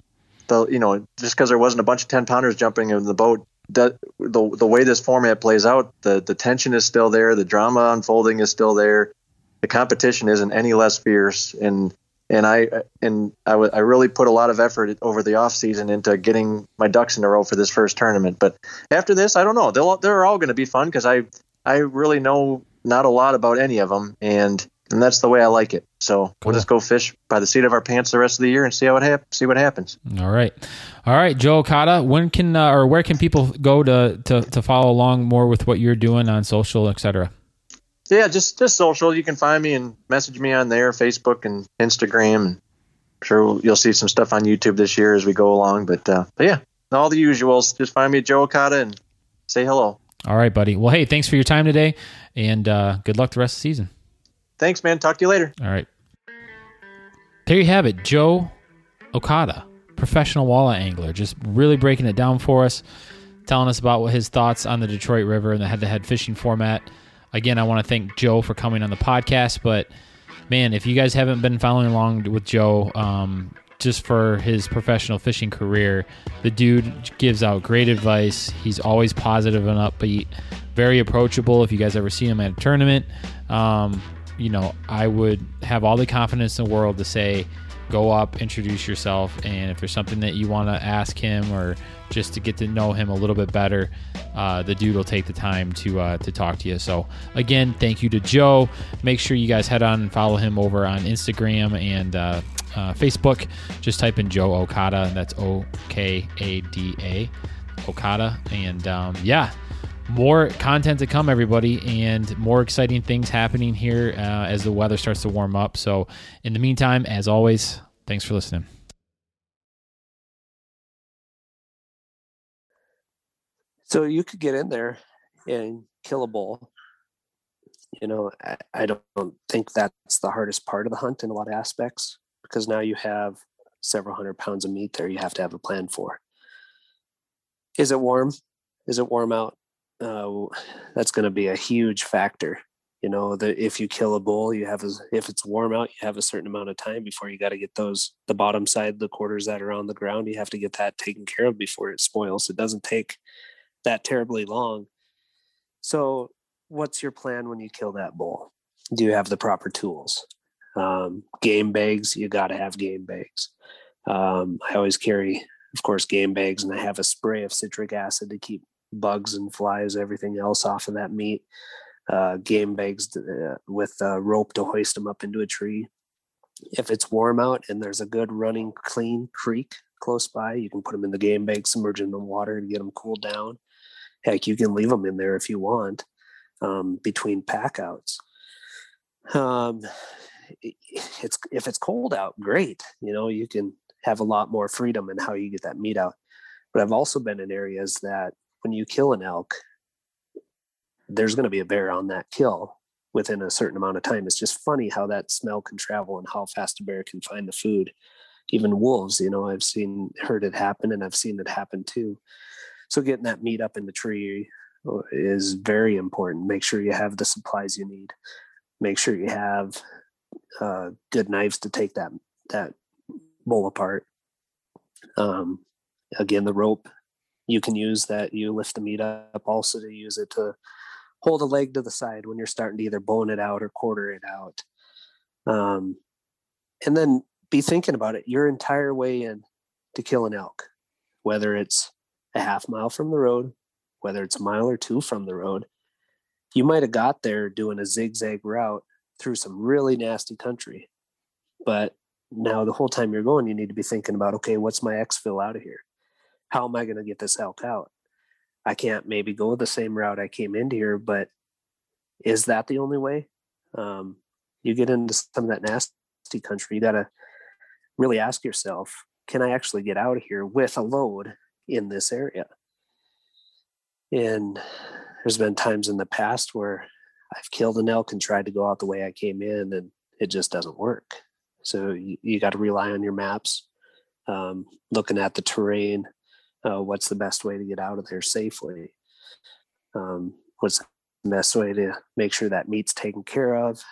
the, you know, just because there wasn't a bunch of 10 pounders jumping in the boat, that the, the way this format plays out, the, the tension is still there. The drama unfolding is still there. The competition isn't any less fierce. And and I and I, w- I really put a lot of effort over the off season into getting my ducks in a row for this first tournament. But after this, I don't know. They'll they're all going to be fun because I I really know not a lot about any of them, and and that's the way I like it. So cool. we'll just go fish by the seat of our pants the rest of the year and see how it hap- see what happens. All right, all right, Joe Okada. When can uh, or where can people go to, to to follow along more with what you're doing on social, etc yeah, just just social. You can find me and message me on there, Facebook and Instagram. And I'm sure you'll see some stuff on YouTube this year as we go along. But, uh, but yeah, all the usuals. Just find me at Joe Okada and say hello. All right, buddy. Well, hey, thanks for your time today, and uh, good luck the rest of the season. Thanks, man. Talk to you later. All right. There you have it, Joe Okada, professional walleye angler, just really breaking it down for us, telling us about what his thoughts on the Detroit River and the head-to-head fishing format again, I want to thank Joe for coming on the podcast. But man, if you guys haven't been following along with Joe, um, just for his professional fishing career, the dude gives out great advice. He's always positive and upbeat, very approachable. If you guys ever see him at a tournament, um, you know, I would have all the confidence in the world to say, go up, introduce yourself, and if there's something that you want to ask him or just to get to know him a little bit better, uh, the dude will take the time to uh, to talk to you. So again, thank you to Joe. Make sure you guys head on and follow him over on Instagram and uh, uh Facebook. Just type in Joe Okada. And that's O K A D A Okada, and um, yeah more content to come, everybody, and more exciting things happening here uh, as the weather starts to warm up. So, in the meantime, as always, thanks for listening. So, you could get in there and kill a bull. You know, I, I don't think that's the hardest part of the hunt in a lot of aspects because now you have several hundred pounds of meat there you have to have a plan for. Is it warm? Is it warm out? Uh, that's going to be a huge factor you know the if you kill a bull you have a, if it's warm out you have a certain amount of time before you got to get those the bottom side the quarters that are on the ground you have to get that taken care of before it spoils. It doesn't take that terribly long. So what's your plan when you kill that bull? Do you have the proper tools? Um, game bags you got to have game bags. Um, i always carry of course game bags and i have a spray of citric acid to keep bugs and flies everything else off of that meat uh, game bags uh, with a rope to hoist them up into a tree. If it's warm out and there's a good running clean creek close by, you can put them in the game bag, submerge in the water to get them cooled down. Heck, you can leave them in there if you want um, between packouts. Um, it's if it's cold out, great. You know, you can have a lot more freedom in how you get that meat out. But I've also been in areas that when you kill an elk, there's going to be a bear on that kill within a certain amount of time. It's just funny how that smell can travel and how fast a bear can find the food. Even wolves, you know, I've seen heard it happen and I've seen it happen too. So getting that meat up in the tree is very important. Make sure you have the supplies you need. Make sure you have uh, good knives to take that that bull apart. Um, again, the rope you can use that you lift the meat up also to use it to hold a leg to the side when you're starting to either bone it out or quarter it out. Um, and then be thinking about it your entire way in to kill an elk, whether it's a half mile from the road, whether it's a mile or two from the road. You might have got there doing a zigzag route through some really nasty country. But now the whole time you're going, you need to be thinking about, okay, what's my exfil out of here? How am I going to get this elk out? I can't maybe go the same route I came into here, but is that the only way? Um, you get into some of that nasty country, you got to really ask yourself, can I actually get out of here with a load in this area? And there's been times in the past where I've killed an elk and tried to go out the way I came in, and it just doesn't work. So you, you got to rely on your maps, um, looking at the terrain, uh, what's the best way to get out of there safely? Um, what's the best way to make sure that meat's taken care of?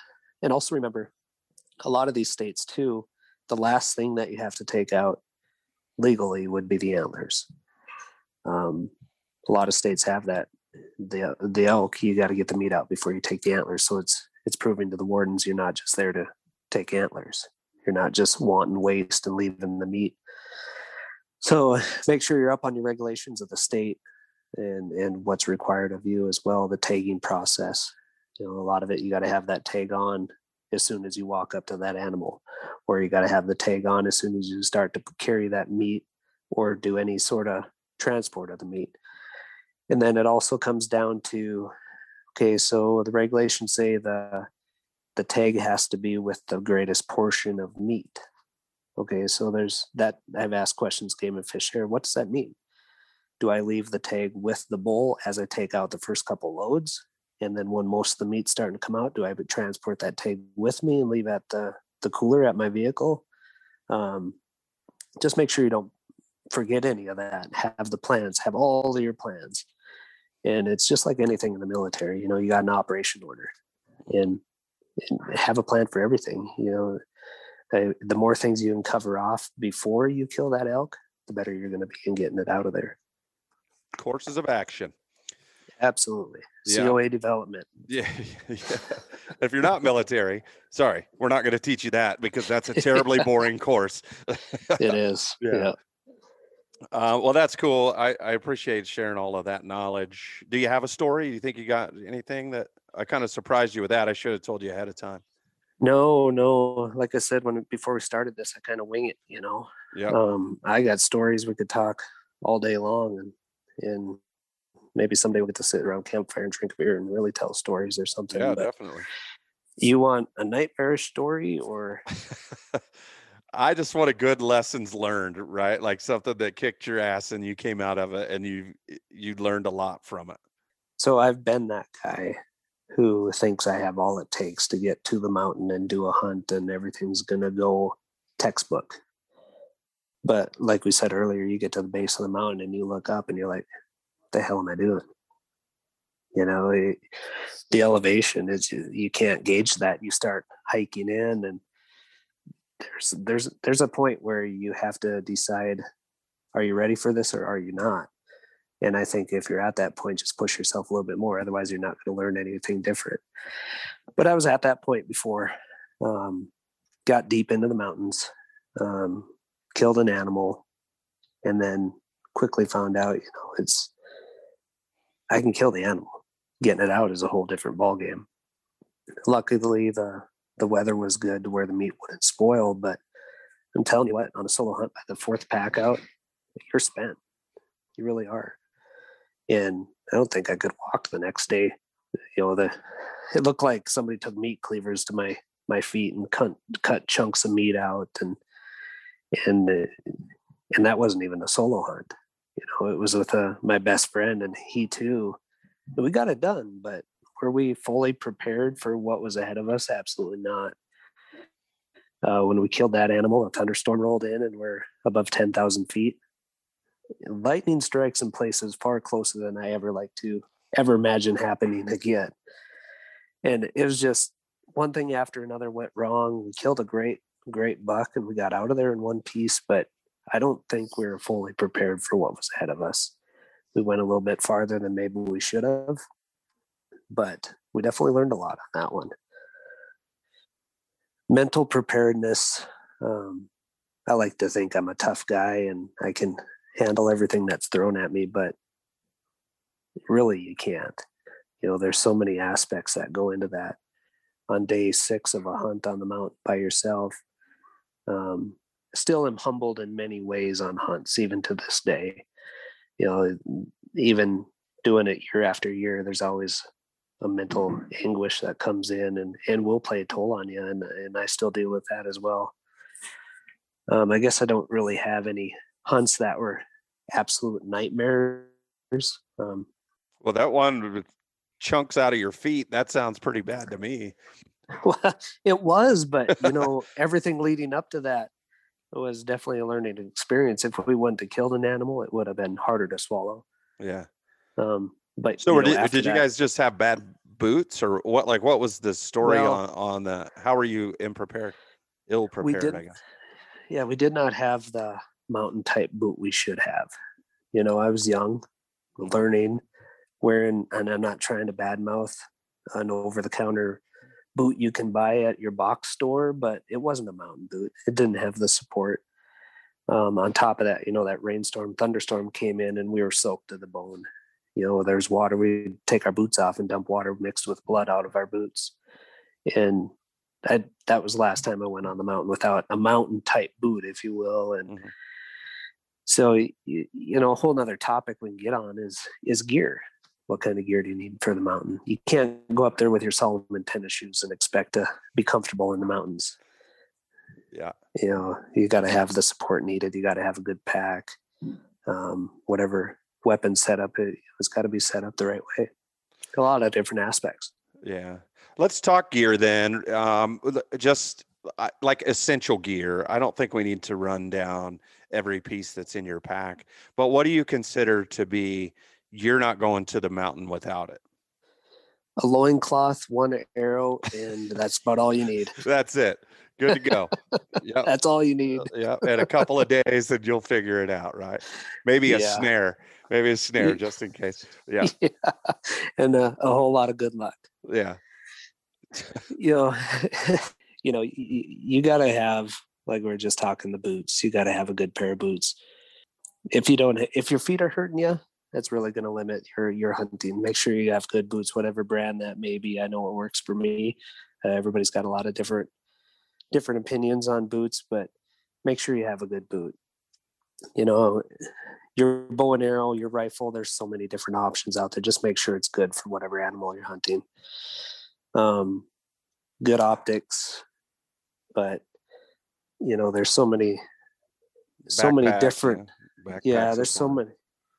And also remember a lot of these states too the last thing that you have to take out legally would be the antlers. Um, a lot of states have that. The the elk you got to get the meat out before you take the antlers so it's it's proving to the wardens you're not just there to take antlers. You're not just wanting waste and leaving the meat so make sure you're up on your regulations of the state and and what's required of you as well. The tagging process. You know, a lot of it you got to have that tag on as soon as you walk up to that animal, or you got to have the tag on as soon as you start to carry that meat or do any sort of transport of the meat. And then it also comes down to okay, so the regulations say the the tag has to be with the greatest portion of meat. Okay, so there's that. I've asked questions, game and fish here. What does that mean? Do I leave the tag with the bull as I take out the first couple loads? And then when most of the meat's starting to come out, do I transport that tag with me and leave at the, the cooler at my vehicle? Um, just make sure you don't forget any of that. Have the plans, have all of your plans. And it's just like anything in the military, you know, you got an operation order and, and have a plan for everything. You know, uh, the more things you can cover off before you kill that elk, the better you're going to be in getting it out of there. Courses of action. Absolutely. Yeah. COA development. Yeah, yeah. If you're not military, sorry, we're not going to teach you that because that's a terribly boring course. it is. Yeah. yeah. Uh, well, that's cool. I, I appreciate sharing all of that knowledge. Do you have a story? Do you think you got anything that I kind of surprised you with that? I should have told you ahead of time. No, no. Like I said when before we started this, I kind of wing it. You know. Yeah. Um, I got stories we could talk all day long, and and maybe someday we'll get to sit around campfire and drink beer and really tell stories or something. Yeah, but definitely. You want a nightmarish story or? I just want a good lessons learned, right? Like something that kicked your ass and you came out of it and you you learned a lot from it. So I've been that guy who thinks I have all it takes to get to the mountain and do a hunt and everything's going to go textbook. But like we said earlier, you get to the base of the mountain and you look up and you're like, the hell am I doing? You know, it, the elevation is you, you can't gauge that. You start hiking in, and there's there's there's a point where you have to decide: Are you ready for this, or are you not? And I think if you're at that point, just push yourself a little bit more. Otherwise, you're not going to learn anything different. But I was at that point before. Um, got deep into the mountains, um, killed an animal, and then quickly found out, you know, it's I can kill the animal. Getting it out is a whole different ballgame. Luckily, the the weather was good to where the meat wouldn't spoil. But I'm telling you what, on a solo hunt, by the fourth pack out, you're spent. You really are. And I don't think I could walk the next day. You know, the it looked like somebody took meat cleavers to my my feet and cut cut chunks of meat out and and uh, and that wasn't even a solo hunt. You know it was with uh, my best friend and he too. And we got it done but were we fully prepared for what was ahead of us? Absolutely not. Uh, when we killed that animal a thunderstorm rolled in and we're above 10,000 feet lightning strikes in places far closer than i ever like to ever imagine happening again and it was just one thing after another went wrong. We killed a great, great buck and we got out of there in one piece, but I don't think we were fully prepared for what was ahead of us. We went a little bit farther than maybe we should have, but we definitely learned a lot on that one. Mental preparedness. Um, I like to think I'm a tough guy and I can handle everything that's thrown at me, but really you can't. You know, there's so many aspects that go into that on day six of a hunt on the mountain by yourself. Um, still am humbled in many ways on hunts, even to this day. You know, even doing it year after year, there's always a mental anguish that comes in and, and will play a toll on you. And, and I still deal with that as well. Um, I guess I don't really have any hunts that were absolute nightmares. Um, well, that one with chunks out of your feet. That sounds pretty bad to me. Well, it was, but you know, everything leading up to that was definitely a learning experience. If we wouldn't have killed an animal, it would have been harder to swallow. Yeah. Um, but so, you know, did, did you guys just have bad boots, or what? Like, what was the story well, on on the? How were you in prepared, ill prepared? I guess. Yeah, we did not have the mountain type boot we should have. You know, I was young, learning wearing, and I'm not trying to badmouth an over the counter boot you can buy at your box store, but it wasn't a mountain boot. It didn't have the support. Um, on top of that, you know, that rainstorm, thunderstorm came in and we were soaked to the bone. You know, there's water. We take our boots off and dump water mixed with blood out of our boots. And that that was last time I went on the mountain without a mountain type boot, if you will. And mm-hmm. So, you, you know, a whole nother topic we can get on is is gear what kind of gear do you need for the mountain? You can't go up there with your Salomon tennis shoes and expect to be comfortable in the mountains. Yeah. You know, you got to have the support needed. You got to have a good pack. Um, whatever weapon setup, it, it's got to be set up the right way. A lot of different aspects. Yeah. Let's talk gear then. Um, just like essential gear. I don't think we need to run down every piece that's in your pack, but what do you consider to be you're not going to the mountain without it. A loincloth, one arrow, and that's about all you need. that's it. Good to go. Yep. That's all you need. Uh, yeah. And a couple of days and you'll figure it out, right? Maybe a yeah. snare. Maybe a snare just in case. Yeah. yeah. And a, a whole lot of good luck. Yeah. you know, you know, you, you got to have, like we are just talking, the boots. You got to have a good pair of boots. If you don't, if your feet are hurting you, that's really going to limit your your hunting. Make sure you have good boots, whatever brand that may be. I know it works for me. Uh, everybody's got a lot of different different opinions on boots, but make sure you have a good boot. You know, your bow and arrow, your rifle. There's so many different options out there. Just make sure it's good for whatever animal you're hunting. Um, good optics, but you know, there's so many, so many different. Yeah, yeah there's so many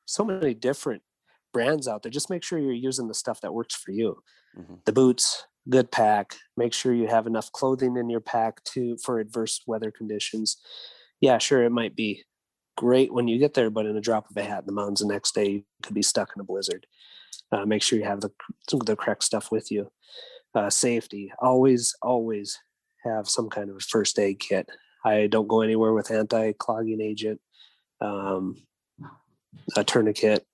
so many different brands out there. Just make sure you're using the stuff that works for you. Mm-hmm. The boots, good pack. Make sure you have enough clothing in your pack to for adverse weather conditions. Yeah, sure, it might be great when you get there, but in a drop of a hat in the mountains the next day, you could be stuck in a blizzard. Uh, make sure you have the the correct stuff with you. Uh, safety, always, always have some kind of a first aid kit. I don't go anywhere with anti-clogging agent, um, a tourniquet,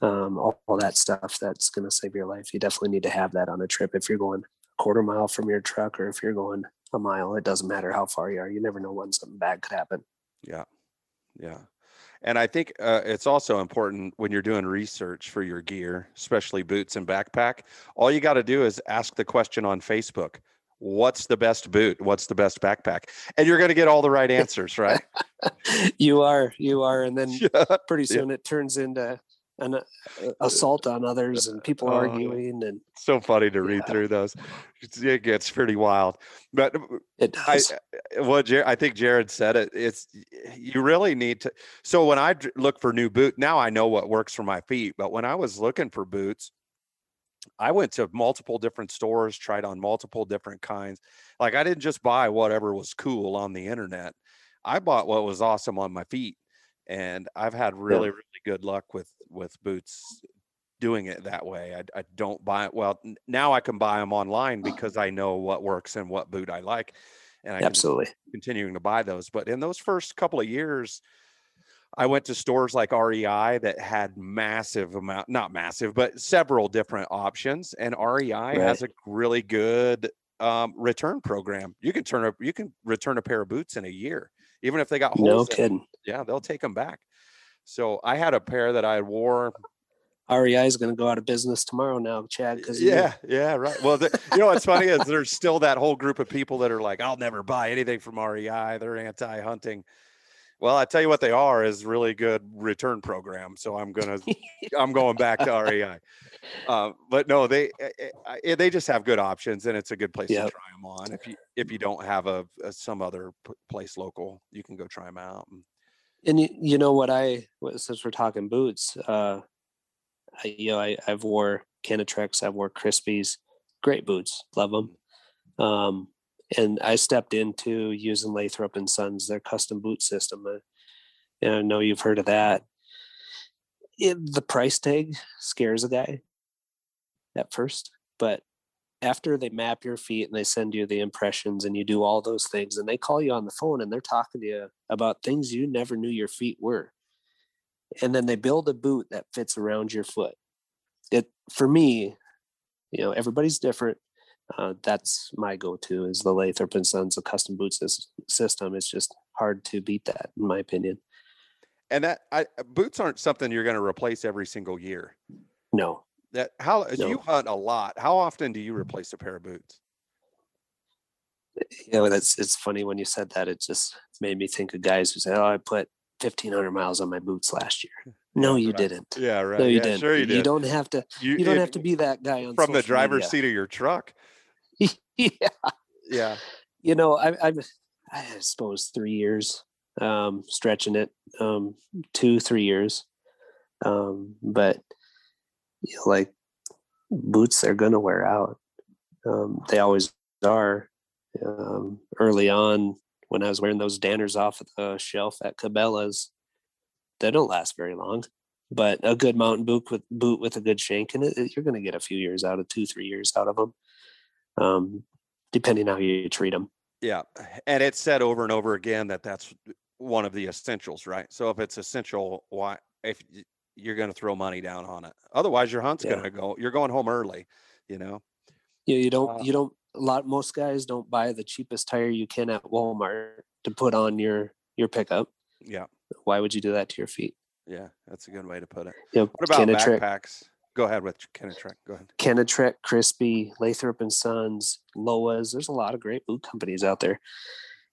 um, all, all that stuff that's going to save your life. You definitely need to have that on a trip if you're going a quarter mile from your truck or if you're going a mile. It doesn't matter how far you are. You never know when something bad could happen. Yeah. Yeah. And I think uh, it's also important when you're doing research for your gear, especially boots and backpack. All you got to do is ask the question on Facebook What's the best boot? What's the best backpack? And you're going to get all the right answers, right? you are, you are. And then yeah. pretty soon yeah. it turns into an uh, assault on others and people uh, arguing and so funny to read yeah. through those it gets pretty wild but uh, it does. I, uh, well i think jared said it it's you really need to so when i look for new boot now i know what works for my feet but when i was looking for boots i went to multiple different stores tried on multiple different kinds like i didn't just buy whatever was cool on the internet i bought what was awesome on my feet and I've had really yeah. really good luck with with boots doing it that way. I, I don't buy it. Well, now I can buy them online oh. because I know what works and what boot I like, and I absolutely continuing to buy those. But in those first couple of years, I went to stores like REI that had massive amount, not massive, but several different options, and REI right. has a really good um, return program. You can turn up, you can return a pair of boots in a year even if they got holes. No kidding. Yeah, they'll take them back. So I had a pair that I wore. REI is going to go out of business tomorrow now, Chad. Because yeah, yeah, right. Well, the, you know what's funny is there's still that whole group of people that are like, I'll never buy anything from REI. They're anti-hunting. Well, I tell you what, they are is really good return program. So I'm gonna, I'm going back to REI. Uh, but no, they eh, eh, eh, they just have good options, and it's a good place yep. to try them on. If you if you don't have a, a some other place local, you can go try them out. And you, you know what I since we're talking boots, uh, I, you know I I've wore Kenetreks, I've wore Crispis, great boots, love them. Um, and I stepped into using Lathrop and Sons, their custom boot system. Uh, and I know you've heard of that. It, the price tag scares a guy at first, but after they map your feet and they send you the impressions and you do all those things and they call you on the phone and they're talking to you about things you never knew your feet were and then they build a boot that fits around your foot it for me you know everybody's different uh, that's my go-to is the Lathrop and Sons custom boot system. It's just hard to beat that, in my opinion. And that I, boots aren't something you're going to replace every single year. No. That how no. you hunt a lot. How often do you replace a pair of boots? You know, that's it's funny when you said that. It just made me think of guys who say, "Oh, I put 1,500 miles on my boots last year." No, you right. didn't. Yeah, right. No, you yeah, didn't. Sure, you did. You don't have to. You, you don't have to be that guy on from the driver's media. seat of your truck. yeah. Yeah. You know, I, I've, I suppose three years, um, stretching it, um, two, three years. Um, but you know, like boots, they're going to wear out. Um, they always are. Um, early on, when I was wearing those Danners off the shelf at Cabela's, they don't last very long. But a good mountain boot with boot with a good shank in it, you're going to get a few years out of two, three years out of them um, depending how you treat them. Yeah, and it's said over and over again that that's one of the essentials, right? So if it's essential, why if you're going to throw money down on it, otherwise your hunt's yeah. going to go. You're going home early, you know. Yeah, you don't. Uh, you don't. A lot. Most guys don't buy the cheapest tire you can at Walmart to put on your your pickup. Yeah. Why would you do that to your feet? Yeah, that's a good way to put it. Yeah. What about backpacks? Go ahead with Kenetrek. Go ahead. Kenetrek, Crispi, Lathrop and Sons, Lowas. There's a lot of great boot companies out there.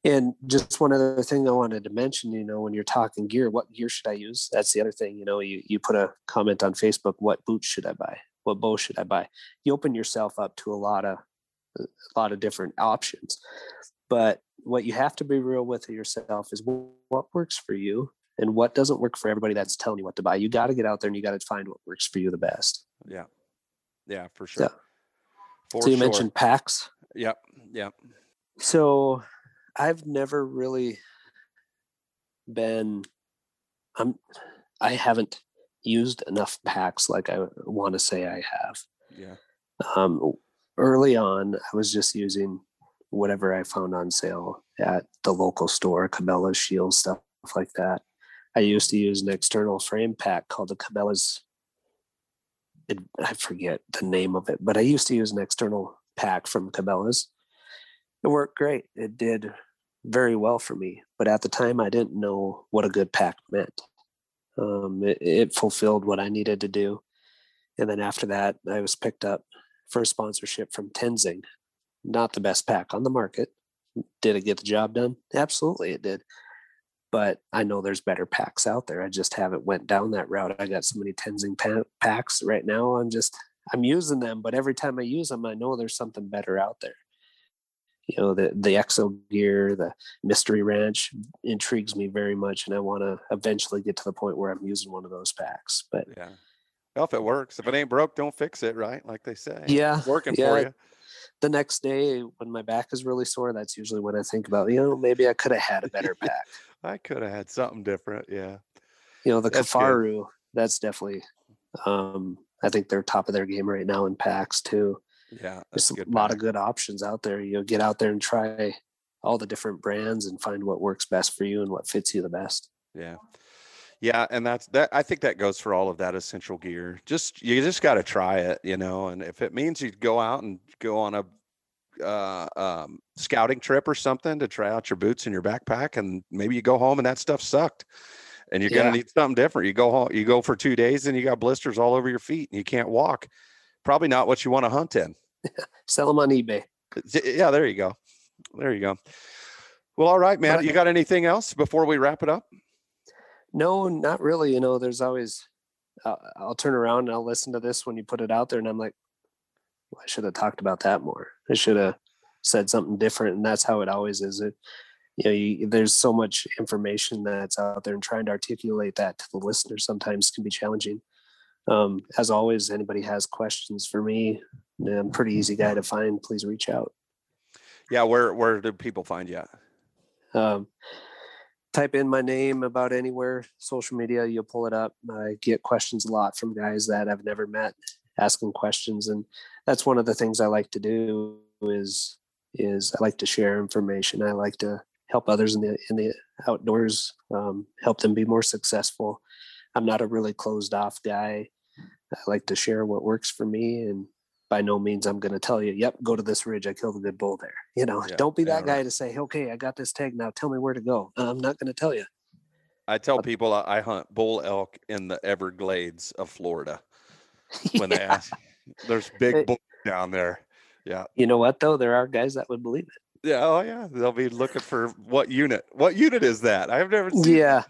And just one other thing I wanted to mention, you know, when you're talking gear, what gear should I use? That's the other thing. You know, you, you put a comment on Facebook, what boots should I buy? What bow should I buy? You open yourself up to a lot of a lot of different options. But what you have to be real with yourself is what works for you and what doesn't work for everybody that's telling you what to buy. You got to get out there and you got to find what works for you the best. Yeah. Yeah, for sure. Yeah. For so you sure. mentioned packs. Yep. Yep. So I've never really been I'm I haven't used enough packs like I want to say I have. Yeah. Um, early on, I was just using whatever I found on sale at the local store, Cabela's Shield stuff like that. I used to use an external frame pack called the Cabela's. I forget the name of it, but I used to use an external pack from Cabela's. It worked great. It did very well for me, but at the time I didn't know what a good pack meant. Um, it, it fulfilled what I needed to do, and then after that, I was picked up for sponsorship from Tenzing. Not the best pack on the market. Did it get the job done? Absolutely, it did. But I know there's better packs out there. I just haven't went down that route. I got so many Tenzing packs right now. I'm just I'm using them, but every time I use them, I know there's something better out there. You know, the the Exo gear, the Mystery Ranch intrigues me very much, and I want to eventually get to the point where I'm using one of those packs. But Yeah. Well, if it works, if it ain't broke, don't fix it, right? Like they say. Yeah, It's working yeah. for you. the next day when my back is really sore, that's usually when I think about, you know, maybe I could have had a better pack. I could have had something different. Yeah. You know, the That's good. Kifaru, that's definitely um I think they're top of their game right now in packs too. Yeah. There's a good lot of good options out there. You know, get out there and try all the different brands and find what works best for you and what fits you the best. Yeah. Yeah, and that's that I think that goes for all of that essential gear. Just you just got to try it, you know, and if it means you go out and go on a uh, um, scouting trip or something to try out your boots and your backpack, and maybe you go home and that stuff sucked, and you're Yeah. gonna need something different. You go home, you go for two days, and you got blisters all over your feet, and you can't walk. Probably not what you want to hunt in. Sell them on eBay. Yeah, there you go, there you go. Well, all right, man. You got anything else before we wrap it up? No, not really. You know, there's always, uh, I'll turn around and I'll listen to this when you put it out there, and I'm like, well, I should have talked about that more. I should have said something different, and that's how it always is. It, you know, you, there's so much information that's out there, and trying to articulate that to the listener sometimes can be challenging. Um, as always, anybody has questions for me, I'm a pretty easy guy to find. Please reach out. Yeah, where where do people find you? Um, type in my name about anywhere social media you'll pull it up i get questions a lot from guys that i've never met asking questions and that's one of the things i like to do is is i like to share information i like to help others in the in the outdoors um, help them be more successful. I'm not a really closed off guy. I like to share what works for me and by no means i'm going to tell you yep go to this ridge i killed a good bull there. You know Yeah, don't be that guy right. to say okay i got this tag now tell me where to go. I'm not going to tell you. I tell people I hunt bull elk in the Everglades of Florida. When they ask, there's big bulls down there. Yeah, you know what though there are guys that would believe it yeah, oh yeah. They'll be looking for what unit? What unit is that? I've never seen. yeah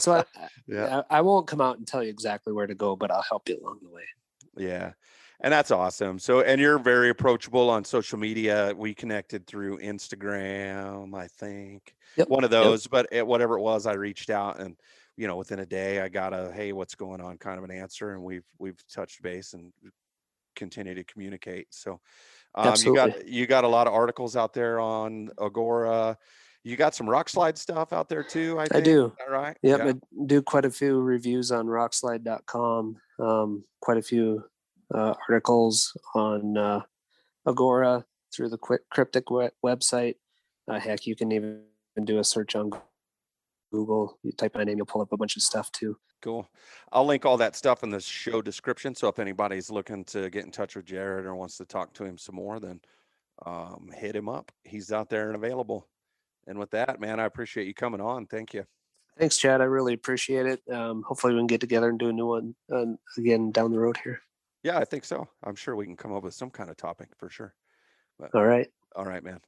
so I, yeah, I i won't come out and tell you exactly where to go but i'll help you along the way yeah, and that's awesome. So, and you're very approachable on social media. We connected through Instagram, I think. Yep, One of yep. those, but it, whatever it was, I reached out and you know within a day I got a hey, what's going on kind of an answer, and we've we've touched base and continue to communicate. So um, you got you got a lot of articles out there on Agora. You got some Rokslide stuff out there too. I, i do right? Yep, Yeah. I do quite a few reviews on rokslide.com, um, quite a few uh, articles on uh, Agora through the Quick Cryptic website. Uh, heck, you can even do a search on Google. You type my name, you'll pull up a bunch of stuff too. Cool. I'll link all that stuff in the show description. So if anybody's looking to get in touch with Jared or wants to talk to him some more, then um, hit him up. He's out there and available. And with that, man, I appreciate you coming on. Thank you. Thanks, Chad. I really appreciate it. Um, hopefully, we can get together and do a new one uh, again down the road here. Yeah, I think so. I'm sure we can come up with some kind of topic for sure. All right. All right, man.